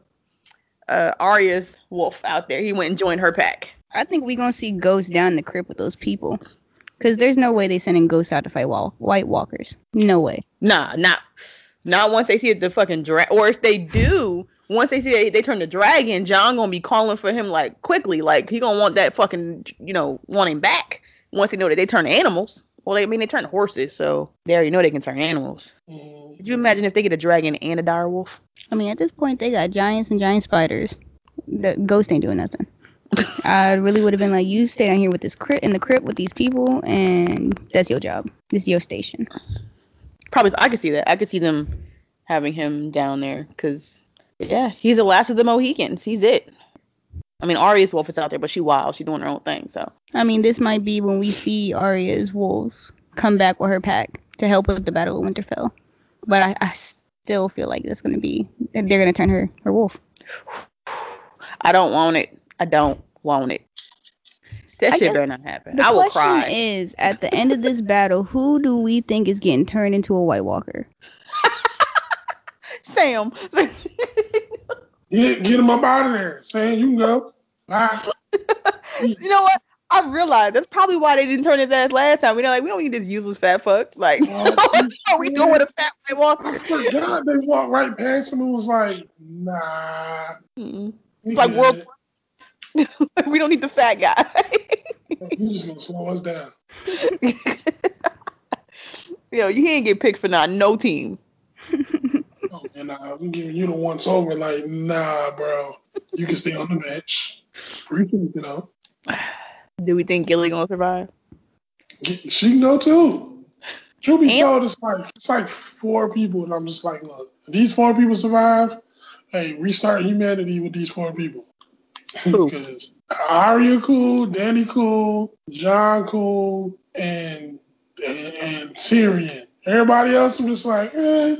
uh Arya's wolf out there. He went and joined her pack. I think we're gonna see ghosts down the crypt with those people. Cause there's no way they sending ghosts out to fight wall- White Walkers. No way. Nah, not not once they see the fucking dragon. Or if they do, once they see they, they turn the dragon, Jon gonna be calling for him like quickly. Like he gonna want that fucking you know want him back. Once he know that they turn animals. Well, they I mean they turn horses, so they already know they can turn animals. Mm, Could you imagine if they get a dragon and a dire wolf? I mean, at this point, they got giants and giant spiders. The Ghost ain't doing nothing. I really would have been like, you stay down here with this crit in the crypt with these people, and that's your job. This is your station. Probably, I could see that. I could see them having him down there because, yeah, he's the last of the Mohicans. He's it. I mean, Arya's wolf is out there, but she wild. She doing her own thing. So I mean, this might be when we see Arya's wolves come back with her pack to help with the Battle of Winterfell. But I, I still feel like that's gonna be they're gonna turn her her wolf. I don't want it. I don't want it. That I shit guess better not happen. The I will question cry. is, at the end of this battle, who do we think is getting turned into a White Walker? Sam. Get, get him up out of there. Sam. you can go. Bye. you know what? I realized that's probably why they didn't turn his ass last time. We know, like, we don't need this useless fat fuck. Like, what are we doing with a fat white walker. I forgot they walked right past him and was like, nah. Mm-mm. we It's like good. world. we don't need the fat guy. He's just gonna slow us down. Yo, you can't get picked for not no team. Oh, and uh, I'm giving you the once over. Like, nah, bro. You can stay on the bench. You know. Do we think Gilly gonna survive? She can go too. Truth be told, it's like it's like four people, and I'm just like, look, if these four people survive, hey, restart humanity with these four people. Because Arya cool, Dany cool, Jon cool, and, and and Tyrion. Everybody else, I'm just like, eh.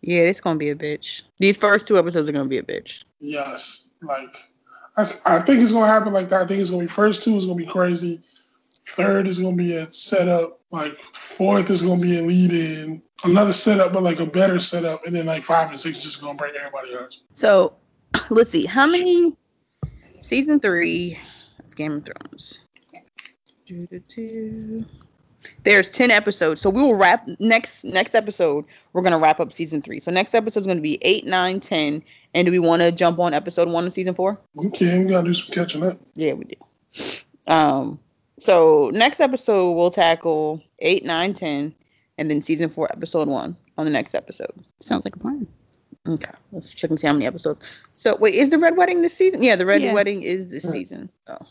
Yeah, it's gonna be a bitch. These first two episodes are gonna be a bitch. Yes, like I think it's gonna happen like that. I think it's gonna be first two is gonna be crazy. Third is gonna be a setup. Like fourth is gonna be a lead in. Another setup, but like a better setup, and then like five and six is just gonna break everybody else. So let's see. How many season three of Game of Thrones? There's 10 episodes. So we will wrap next next episode. We're gonna wrap up season three. So next episode is gonna be eight, nine, ten. And do we want to jump on episode one of season four? Okay, we gotta do some catching up. Yeah, we do. Um, so next episode we'll tackle eight, nine, ten, and then season four, episode one on the next episode. Sounds like a plan. Okay, let's check and see how many episodes. So wait, is the red wedding this season? Yeah, the red Yeah. wedding is this Yeah. season. So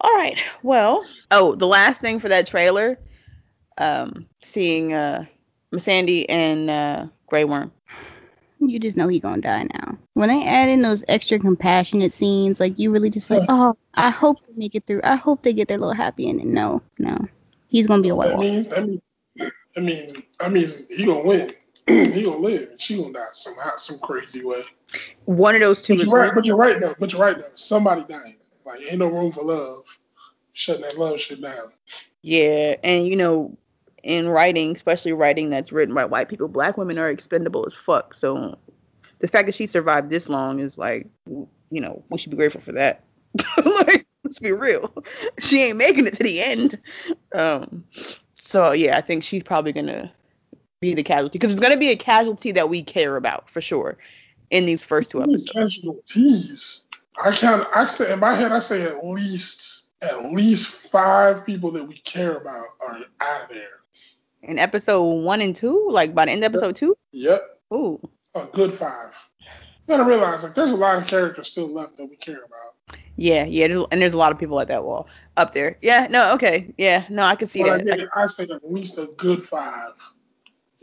All right. Well, oh, the last thing for that trailer, um, seeing uh Missandei and uh Grey Worm. You just know he gonna die now. When they add in those extra compassionate scenes, like you really just like, oh, I hope they make it through. I hope they get their little happy ending. No, no, he's gonna be a white That wolf. means that means that means that means he gonna win. He gonna live, and she gonna die somehow, some crazy way. One of those two. But you're right. But you're right though. But you're right though. Somebody dying. Like ain't no room for love. Shutting that love shit down. Yeah, and you know, in writing, especially writing that's written by white people, black women are expendable as fuck. So the fact that she survived this long is like, you know, we should be grateful for that. like, let's be real, she ain't making it to the end. Um, so yeah, I think she's probably gonna be the casualty because it's gonna be a casualty that we care about for sure in these first two episodes. Casualties. I count. I say in my head. I say at least at least five people that we care about are out of there. In episode one and two, like by the end of episode two, Yep, ooh, a good five. You gotta realize like there's a lot of characters still left that we care about. Yeah, yeah, and there's a lot of people at that wall up there. Yeah, no, okay, yeah, no, I can see But that. again, I say at least a good five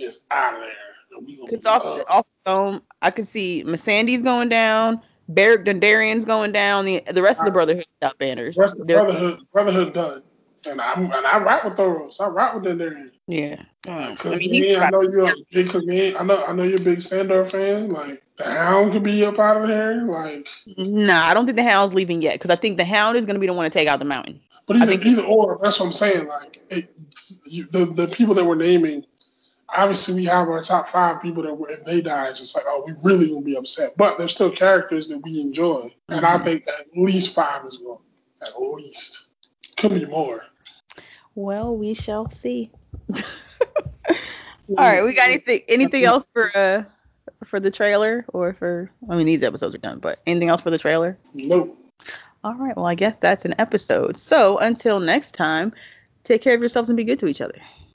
is out of there. And we gonna It's be off, off the dome. I could see Missandei's going down, Beric Dondarrion's going down. The the rest of the Brotherhood without banners. The rest of the brotherhood, brotherhood done. And I'm and I rock with Thoros. I rock with Dondarrion. yeah, um, I Cause mean, I know you're a big again, I know I know you're a big Sandor fan. Like the Hound could be up out of there. Like, nah. I don't think the Hound's leaving yet because I think the Hound is going to be the one to take out the Mountain. but I either think- either or. That's what I'm saying. Like it, you, the the people that we're naming. Obviously, we have our top five people that if they die, it's just like, oh, we really gonna be upset. But there's still characters that we enjoy, and I Mhm. think at least five is going. At least could be more. Well, we shall see. All right, we got anything anything else for uh for the trailer or for I mean these episodes are done, but anything else for the trailer? Nope. All right, well I guess that's an episode. So until next time, take care of yourselves and be good to each other.